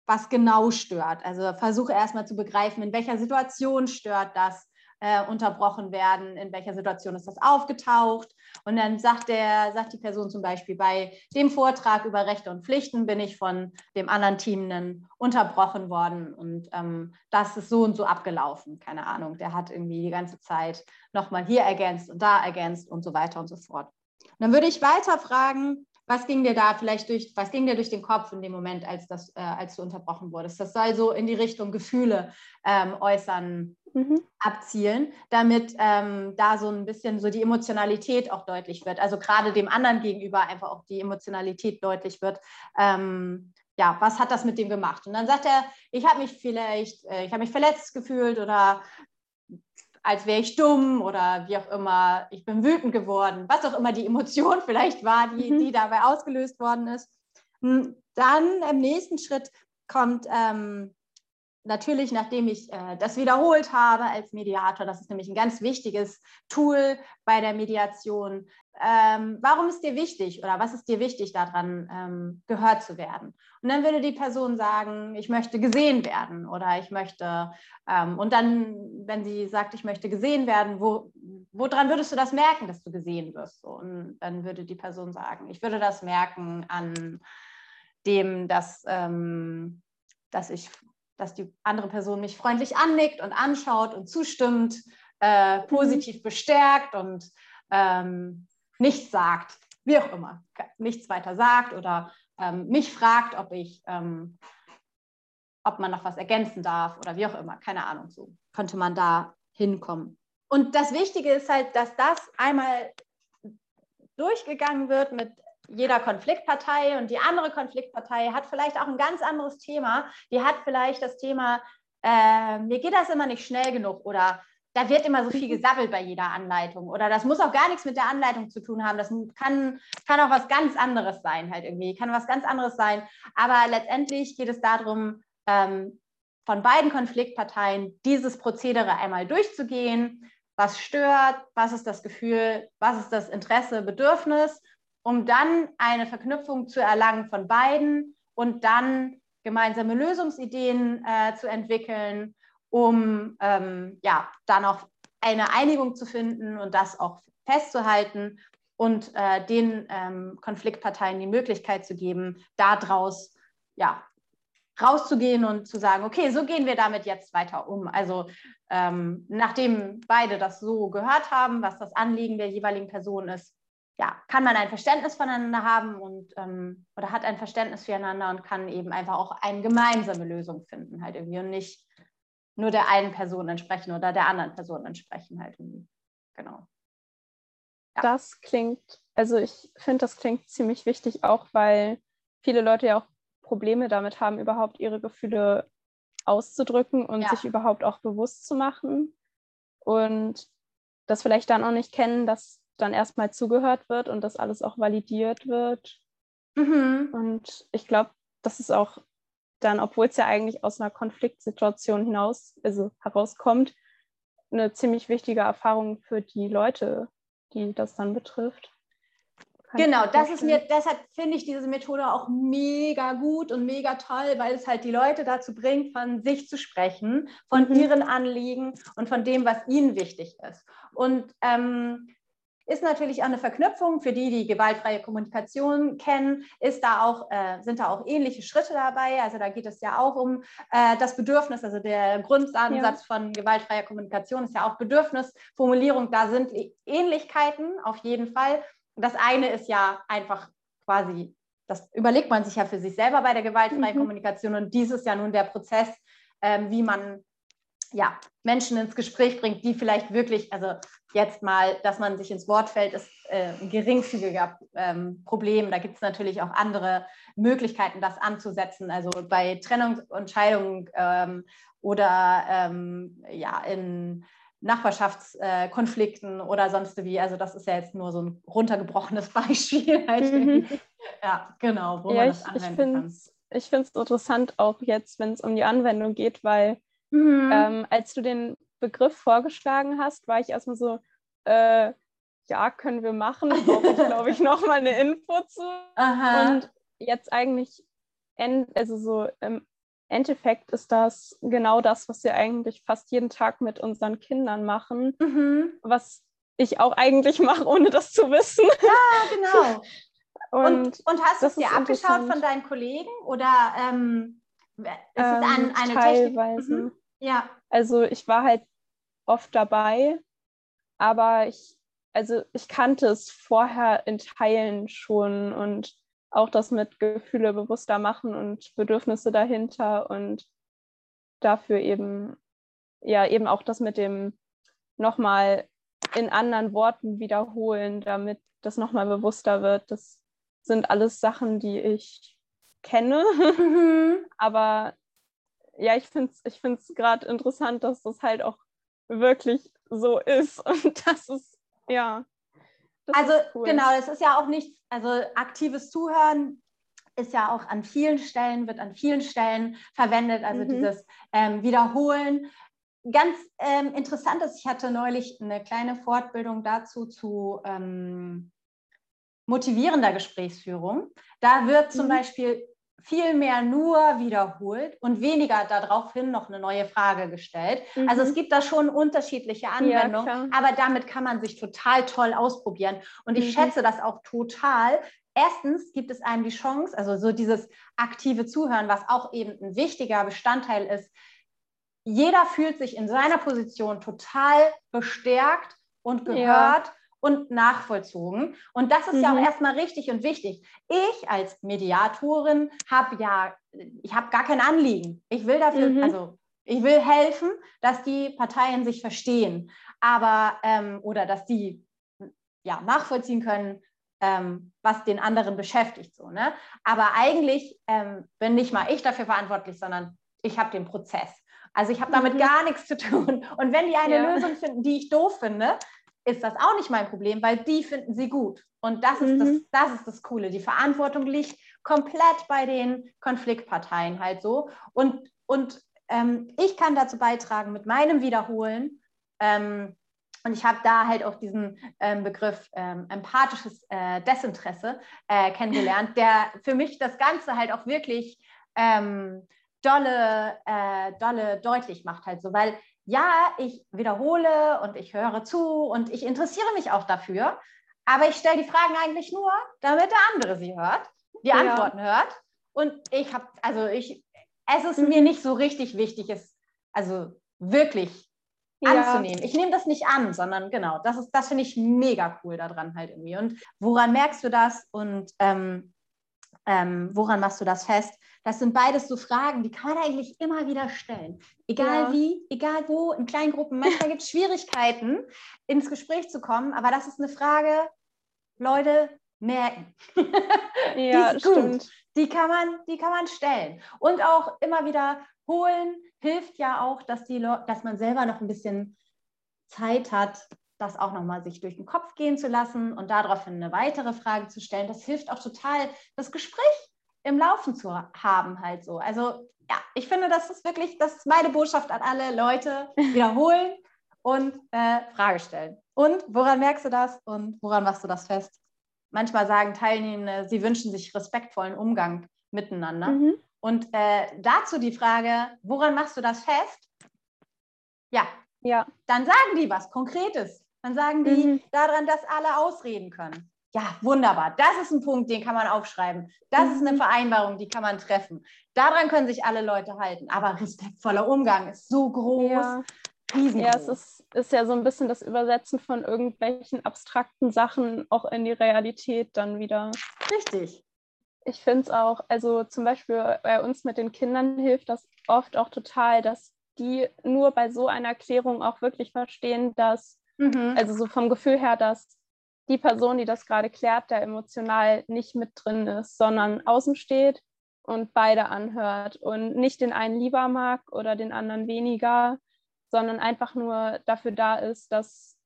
was genau stört. Also versuche erstmal zu begreifen, in welcher Situation stört das, äh, unterbrochen werden, in welcher Situation ist das aufgetaucht. Und dann sagt, der, sagt die Person zum Beispiel, bei dem Vortrag über Rechte und Pflichten bin ich von dem anderen Team unterbrochen worden und ähm, das ist so und so abgelaufen. Keine Ahnung, der hat irgendwie die ganze Zeit nochmal hier ergänzt und da ergänzt und so weiter und so fort. Und dann würde ich weiter fragen, was ging dir da vielleicht durch, was ging dir durch den Kopf in dem Moment, als, das, äh, als du unterbrochen wurdest? Das soll so in die Richtung Gefühle ähm, äußern, mhm. abzielen, damit ähm, da so ein bisschen so die Emotionalität auch deutlich wird. Also gerade dem anderen gegenüber einfach auch die Emotionalität deutlich wird. Ähm, ja, was hat das mit dem gemacht? Und dann sagt er, ich habe mich vielleicht, äh, ich habe mich verletzt gefühlt oder als wäre ich dumm oder wie auch immer, ich bin wütend geworden, was auch immer die Emotion [LAUGHS] vielleicht war, die, mhm. die dabei ausgelöst worden ist. Hm, dann im nächsten Schritt kommt ähm, natürlich, nachdem ich äh, das wiederholt habe als Mediator, das ist nämlich ein ganz wichtiges Tool bei der Mediation. Ähm, warum ist dir wichtig oder was ist dir wichtig daran, ähm, gehört zu werden? Und dann würde die Person sagen, ich möchte gesehen werden oder ich möchte, ähm, und dann, wenn sie sagt, ich möchte gesehen werden, wo, woran würdest du das merken, dass du gesehen wirst? Und dann würde die Person sagen, ich würde das merken an dem, dass, ähm, dass ich dass die andere Person mich freundlich annickt und anschaut und zustimmt, äh, mhm. positiv mhm. bestärkt und ähm, nichts sagt, wie auch immer, nichts weiter sagt oder ähm, mich fragt, ob ich, ähm, ob man noch was ergänzen darf oder wie auch immer, keine Ahnung, so könnte man da hinkommen. Und das Wichtige ist halt, dass das einmal durchgegangen wird mit jeder Konfliktpartei und die andere Konfliktpartei hat vielleicht auch ein ganz anderes Thema. Die hat vielleicht das Thema, äh, mir geht das immer nicht schnell genug oder da wird immer so viel mhm. gesabbelt bei jeder Anleitung oder das muss auch gar nichts mit der Anleitung zu tun haben. Das kann, kann auch was ganz anderes sein, halt irgendwie, kann was ganz anderes sein. Aber letztendlich geht es darum, ähm, von beiden Konfliktparteien dieses Prozedere einmal durchzugehen. Was stört? Was ist das Gefühl? Was ist das Interesse, Bedürfnis? Um dann eine Verknüpfung zu erlangen von beiden und dann gemeinsame Lösungsideen äh, zu entwickeln, um ähm, ja, dann auch eine Einigung zu finden und das auch festzuhalten und äh, den ähm, Konfliktparteien die Möglichkeit zu geben, daraus ja, rauszugehen und zu sagen, okay, so gehen wir damit jetzt weiter um. Also ähm, nachdem beide das so gehört haben, was das Anliegen der jeweiligen Person ist, ja, kann man ein Verständnis voneinander haben und ähm, oder hat ein Verständnis füreinander und kann eben einfach auch eine gemeinsame Lösung finden, halt irgendwie und nicht nur der einen Person entsprechen oder der anderen Person entsprechen, halt irgendwie. Genau. Ja. Das klingt, also ich finde, das klingt ziemlich wichtig, auch weil viele Leute ja auch Probleme damit haben, überhaupt ihre Gefühle auszudrücken und ja. sich überhaupt auch bewusst zu machen. Und das vielleicht dann auch nicht kennen, dass dann erstmal zugehört wird und das alles auch validiert wird. Mhm. Und ich glaube, das ist auch dann, obwohl es ja eigentlich aus einer Konfliktsituation hinaus, also herauskommt, eine ziemlich wichtige Erfahrung für die Leute, die das dann betrifft. Kann genau, das ist mir, deshalb finde ich diese Methode auch mega gut und mega toll, weil es halt die Leute dazu bringt, von sich zu sprechen, von mhm. ihren Anliegen und von dem, was ihnen wichtig ist. Und ähm, ist natürlich auch eine Verknüpfung für die, die gewaltfreie Kommunikation kennen, ist da auch, äh, sind da auch ähnliche Schritte dabei. Also da geht es ja auch um äh, das Bedürfnis, also der Grundansatz ja. von gewaltfreier Kommunikation ist ja auch Bedürfnisformulierung. Da sind Ähnlichkeiten auf jeden Fall. Das eine ist ja einfach quasi, das überlegt man sich ja für sich selber bei der gewaltfreien mhm. Kommunikation und dies ist ja nun der Prozess, äh, wie man ja, Menschen ins Gespräch bringt, die vielleicht wirklich, also jetzt mal, dass man sich ins Wort fällt, ist äh, ein geringfügiger ähm, Problem. Da gibt es natürlich auch andere Möglichkeiten, das anzusetzen. Also bei Trennung und Scheidung ähm, oder ähm, ja, in Nachbarschaftskonflikten äh, oder sonst wie. Also das ist ja jetzt nur so ein runtergebrochenes [LAUGHS] Beispiel. Mhm. Ja, genau, wo ja, man das anwenden kann. Ich finde es interessant auch jetzt, wenn es um die Anwendung geht, weil Mhm. Ähm, als du den Begriff vorgeschlagen hast, war ich erstmal so, äh, ja, können wir machen. Brauche ich, glaube ich, [LAUGHS] nochmal eine Info zu. Aha. Und jetzt eigentlich, also so im Endeffekt ist das genau das, was wir eigentlich fast jeden Tag mit unseren Kindern machen, mhm. was ich auch eigentlich mache, ohne das zu wissen. Ja, genau. [LAUGHS] und, und, hast du es dir abgeschaut von deinen Kollegen oder ähm, ist es ähm, eine teilweise. Technik? Mhm. Ja. Also ich war halt oft dabei, aber ich, also ich kannte es vorher in Teilen schon und auch das mit Gefühle bewusster machen und Bedürfnisse dahinter und dafür eben, ja, eben auch das mit dem nochmal in anderen Worten wiederholen, damit das nochmal bewusster wird. Das sind alles Sachen, die ich kenne. [LAUGHS] Aber ja, ich finde es ich find's gerade interessant, dass das halt auch wirklich so ist [LAUGHS] und das ist, ja. Das also cool. genau, es ist ja auch nichts, also aktives Zuhören ist ja auch an vielen Stellen, wird an vielen Stellen verwendet, also mhm. dieses ähm, Wiederholen. Ganz ähm, interessant ist, ich hatte neulich eine kleine Fortbildung dazu zu ähm, motivierender Gesprächsführung. Da wird zum mhm. Beispiel viel mehr nur wiederholt und weniger daraufhin noch eine neue Frage gestellt. Mhm. Also es mhm. gibt da schon unterschiedliche Anwendungen, ja, aber damit kann man sich total toll ausprobieren. Und ich mhm. schätze das auch total. Erstens gibt es einem die Chance, also so dieses aktive Zuhören, was auch eben ein wichtiger Bestandteil ist. Jeder fühlt sich in seiner Position total bestärkt und gehört. Ja und nachvollzogen. Und das ist mhm. ja auch mhm. erstmal richtig und wichtig. Ich als Mediatorin habe ja, ich habe gar kein Anliegen. Ich will dafür, mhm. also ich will helfen, dass die Parteien sich verstehen, aber ähm, oder dass die ja nachvollziehen können, ähm, was den anderen beschäftigt. So, ne? Aber eigentlich ähm, bin nicht mal ich dafür verantwortlich, sondern ich habe den Prozess. Also ich habe damit mhm. gar nichts zu tun. Und wenn die eine ja. Lösung finden, die ich doof finde, ist das auch nicht mein Problem, weil die finden sie gut. Und das ist, mhm. das, das ist das Coole. Die Verantwortung liegt komplett bei den Konfliktparteien halt so. Und, und ähm, ich kann dazu beitragen mit meinem Wiederholen. Ähm, und ich habe da halt auch diesen ähm, Begriff ähm, empathisches äh, Desinteresse äh, kennengelernt, [LAUGHS] der für mich das Ganze halt auch wirklich ähm, dolle, äh, dolle deutlich macht halt so, weil ja, ich wiederhole und ich höre zu und ich interessiere mich auch dafür, aber ich stelle die Fragen eigentlich nur, damit der andere sie hört, die ja. Antworten hört. Und ich habe, also ich, es ist mhm. mir nicht so richtig wichtig, es also wirklich ja. anzunehmen. Ich nehme das nicht an, sondern genau, das ist, das finde ich mega cool daran halt irgendwie. Und woran merkst du das und ähm, ähm, woran machst du das fest? Das sind beides so Fragen, die kann man eigentlich immer wieder stellen. Egal ja. wie, egal wo, in kleinen Gruppen. Manchmal gibt es [LAUGHS] Schwierigkeiten, ins Gespräch zu kommen, aber das ist eine Frage, Leute, merken. [LAUGHS] Ja, die stimmt. Die kann, man, die kann man stellen. Und auch immer wieder holen hilft ja auch, dass, die dass man selber noch ein bisschen Zeit hat, das auch nochmal sich durch den Kopf gehen zu lassen und daraufhin eine weitere Frage zu stellen. Das hilft auch total, das Gespräch im Laufen zu haben, halt so. Also ja, ich finde, das ist wirklich, das ist meine Botschaft an alle Leute. Wiederholen und äh, Frage stellen. Und woran merkst du das und woran machst du das fest? Manchmal sagen Teilnehmende, sie wünschen sich respektvollen Umgang miteinander. Mhm. Und äh, dazu die Frage, woran machst du das fest? Ja, ja. Dann sagen die was Konkretes. Dann sagen die mhm. daran, dass alle ausreden können. Ja, wunderbar. Das ist ein Punkt, den kann man aufschreiben. Das mhm. ist eine mhm. Vereinbarung, die kann man treffen. Daran können sich alle Leute halten. Aber respektvoller Umgang ist so groß. Ja. Ja, es ist, ist ja so ein bisschen das Übersetzen von irgendwelchen abstrakten Sachen auch in die Realität dann wieder. Richtig. Ich finde es auch, also zum Beispiel bei uns mit den Kindern hilft das oft auch total, dass die nur bei so einer Erklärung auch wirklich verstehen, dass, mhm. also so vom Gefühl her, dass die Person, die das gerade klärt, da emotional nicht mit drin ist, sondern außen steht und beide anhört und nicht den einen lieber mag oder den anderen weniger, sondern einfach nur dafür da ist, dass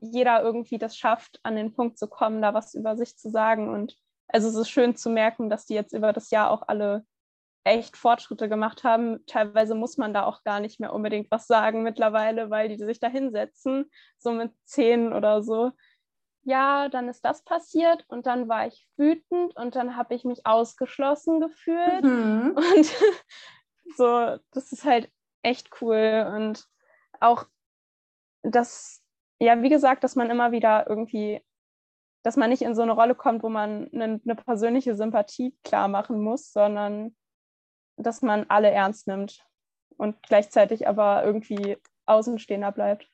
jeder irgendwie das schafft, an den Punkt zu kommen, da was über sich zu sagen. Und also es ist schön zu merken, dass die jetzt über das Jahr auch alle echt Fortschritte gemacht haben. Teilweise muss man da auch gar nicht mehr unbedingt was sagen mittlerweile, weil die sich da hinsetzen, so mit zehn oder so ja, dann ist das passiert und dann war ich wütend und dann habe ich mich ausgeschlossen gefühlt. Mhm. Und [LAUGHS] So, das ist halt echt cool und auch das, ja, wie gesagt, dass man immer wieder irgendwie, dass man nicht in so eine Rolle kommt, wo man eine, eine persönliche Sympathie klar machen muss, sondern dass man alle ernst nimmt und gleichzeitig aber irgendwie Außenstehender bleibt.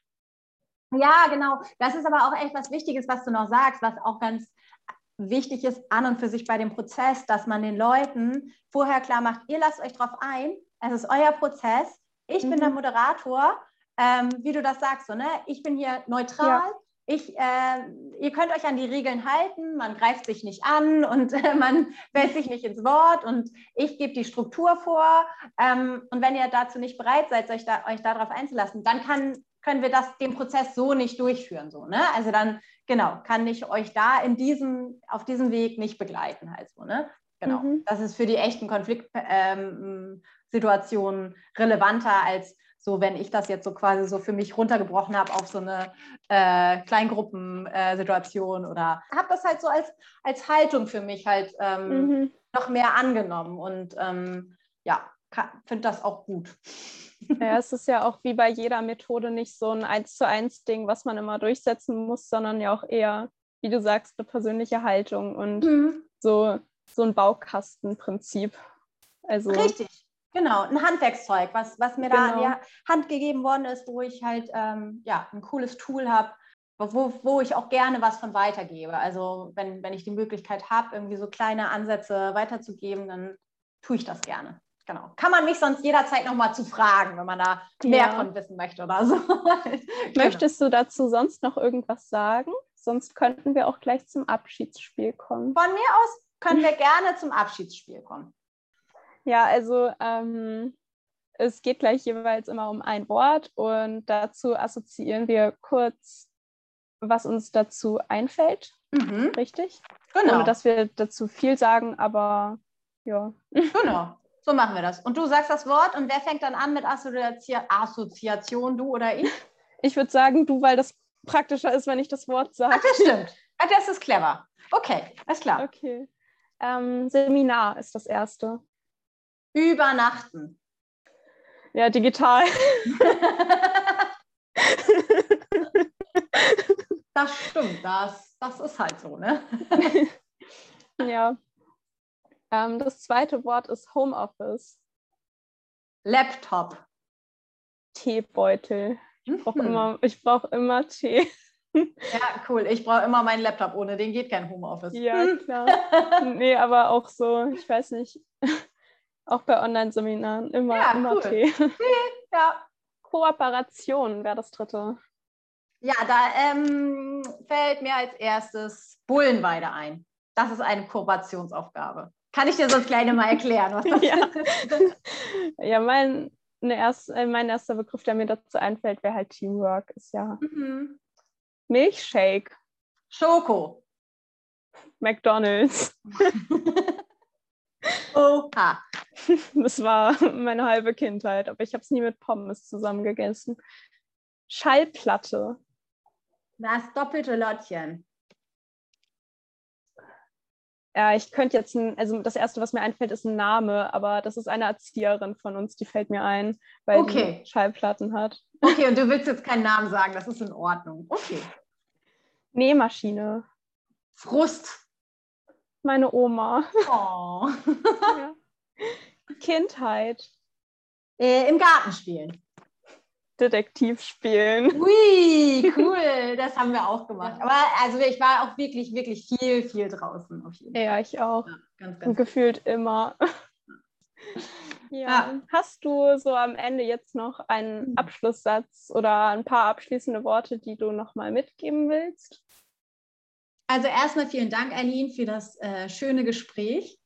Ja, genau. Das ist aber auch echt was Wichtiges, was du noch sagst, was auch ganz wichtig ist an und für sich bei dem Prozess, dass man den Leuten vorher klar macht, ihr lasst euch drauf ein, es ist euer Prozess, ich mhm. bin der mhm. Moderator, ähm, wie du das sagst, so, ne? ich bin hier neutral, ja. Ich, äh, ihr könnt euch an die Regeln halten, man greift sich nicht an und äh, [LAUGHS] man fällt sich nicht ins Wort und ich gebe die Struktur vor ähm, und wenn ihr dazu nicht bereit seid, euch, da, euch darauf einzulassen, dann kann können wir das, den Prozess so nicht durchführen. So, ne? Also dann, genau, kann ich euch da in diesem, auf diesem Weg nicht begleiten. Halt so, ne? Genau. Mhm. Das ist für die echten Konfliktsituationen ähm, relevanter als so, wenn ich das jetzt so quasi so für mich runtergebrochen habe auf so eine äh, Kleingruppensituation äh, oder habe das halt so als, als Haltung für mich halt ähm, mhm. noch mehr angenommen und ähm, ja, finde das auch gut. [LAUGHS] Ja, es ist ja auch wie bei jeder Methode nicht so ein eins zu eins Ding, was man immer durchsetzen muss, sondern ja auch eher, wie du sagst, eine persönliche Haltung und mhm. so, so ein Baukastenprinzip. Also, Richtig, genau, ein Handwerkszeug, was, was mir genau. da an genau. die Hand gegeben worden ist, wo ich halt ähm, ja, ein cooles Tool habe, wo, wo ich auch gerne was von weitergebe. Also wenn, wenn ich die Möglichkeit habe, irgendwie so kleine Ansätze weiterzugeben, dann tue ich das gerne genau. Kann man mich sonst jederzeit nochmal zu fragen, wenn man da mehr ja. von wissen möchte oder so. [LAUGHS] Möchtest du dazu sonst noch irgendwas sagen? Sonst könnten wir auch gleich zum Abschiedsspiel kommen. Von mir aus können wir gerne zum Abschiedsspiel kommen. Ja, also ähm, es geht gleich jeweils immer um ein Wort und dazu assoziieren wir kurz, was uns dazu einfällt. Mhm. Richtig? Genau. Ohne dass wir dazu viel sagen, aber ja. [LAUGHS] Genau. So machen wir das. Und du sagst das Wort und wer fängt dann an mit Assozi Assoziation, du oder ich? Ich würde sagen, du, weil das praktischer ist, wenn ich das Wort sage. Ach, das stimmt. Ach, das ist clever. Okay, alles klar. Okay. Ähm, Seminar ist das erste. Übernachten. Ja, digital. [LAUGHS] das stimmt, das, das ist halt so, ne? [LAUGHS] ja. Ähm, das zweite Wort ist Homeoffice. Laptop. Teebeutel. Ich brauche mhm. immer, brauch immer Tee. [LAUGHS] Ja, cool. Ich brauche immer meinen Laptop. Ohne den geht kein Homeoffice. Ja, hm. klar. nee, aber auch so, ich weiß nicht, auch bei Online-Seminaren immer, ja, immer cool. Tee. [LAUGHS] [LAUGHS] Ja. Kooperation wäre das dritte. Ja, da ähm, fällt mir als erstes Bullenweide ein. Das ist eine Kooperationsaufgabe. Kann ich dir sonst gleich mal erklären, was das [LAUGHS] ja. ist? ja, mein, erst, äh, mein erster Begriff, der mir dazu einfällt, wäre halt Teamwork. Ist ja mhm. Milchshake. Schoko. McDonalds. Oha. [LAUGHS] Das war [LAUGHS] meine halbe Kindheit, aber ich habe es nie mit Pommes zusammen gegessen. Schallplatte. Das doppelte Lottchen. Ja, ich könnte jetzt, ein, also das Erste, was mir einfällt, ist ein Name, aber das ist eine Erzieherin von uns, die fällt mir ein, weil okay. die Schallplatten hat. Okay, und du willst jetzt keinen Namen sagen, das ist in Ordnung. Okay. Nähmaschine. Frust. Meine Oma. Oh. [LAUGHS] ja. Kindheit. Äh, Im Garten spielen. Detektiv spielen. Ui, cool, das haben wir auch gemacht. Aber also ich war auch wirklich, wirklich viel, viel draußen auf jeden Fall. Ja, ich auch. Ja, ganz, ganz Und gefühlt immer. [LAUGHS] Ja. ja. Hast du so am Ende jetzt noch einen mhm. Abschlusssatz oder ein paar abschließende Worte, die du nochmal mitgeben willst? Also erstmal vielen Dank, Eileen, für das äh, schöne Gespräch.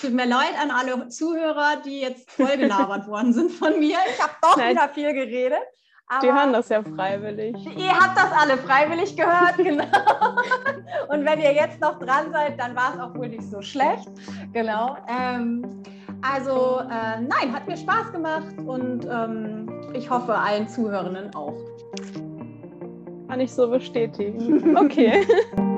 Tut mir leid an alle Zuhörer, die jetzt vollgelabert [LAUGHS] worden sind von mir. Ich habe doch Nein. wieder viel geredet. die hören das ja freiwillig. Ihr habt das alle freiwillig gehört, [LAUGHS] genau. Und wenn ihr jetzt noch dran seid, dann war es auch wohl nicht so schlecht. Genau. Ähm, also äh, nein, hat mir Spaß gemacht und ähm, ich hoffe allen Zuhörenden auch. Kann ich so bestätigen. Okay. [LAUGHS]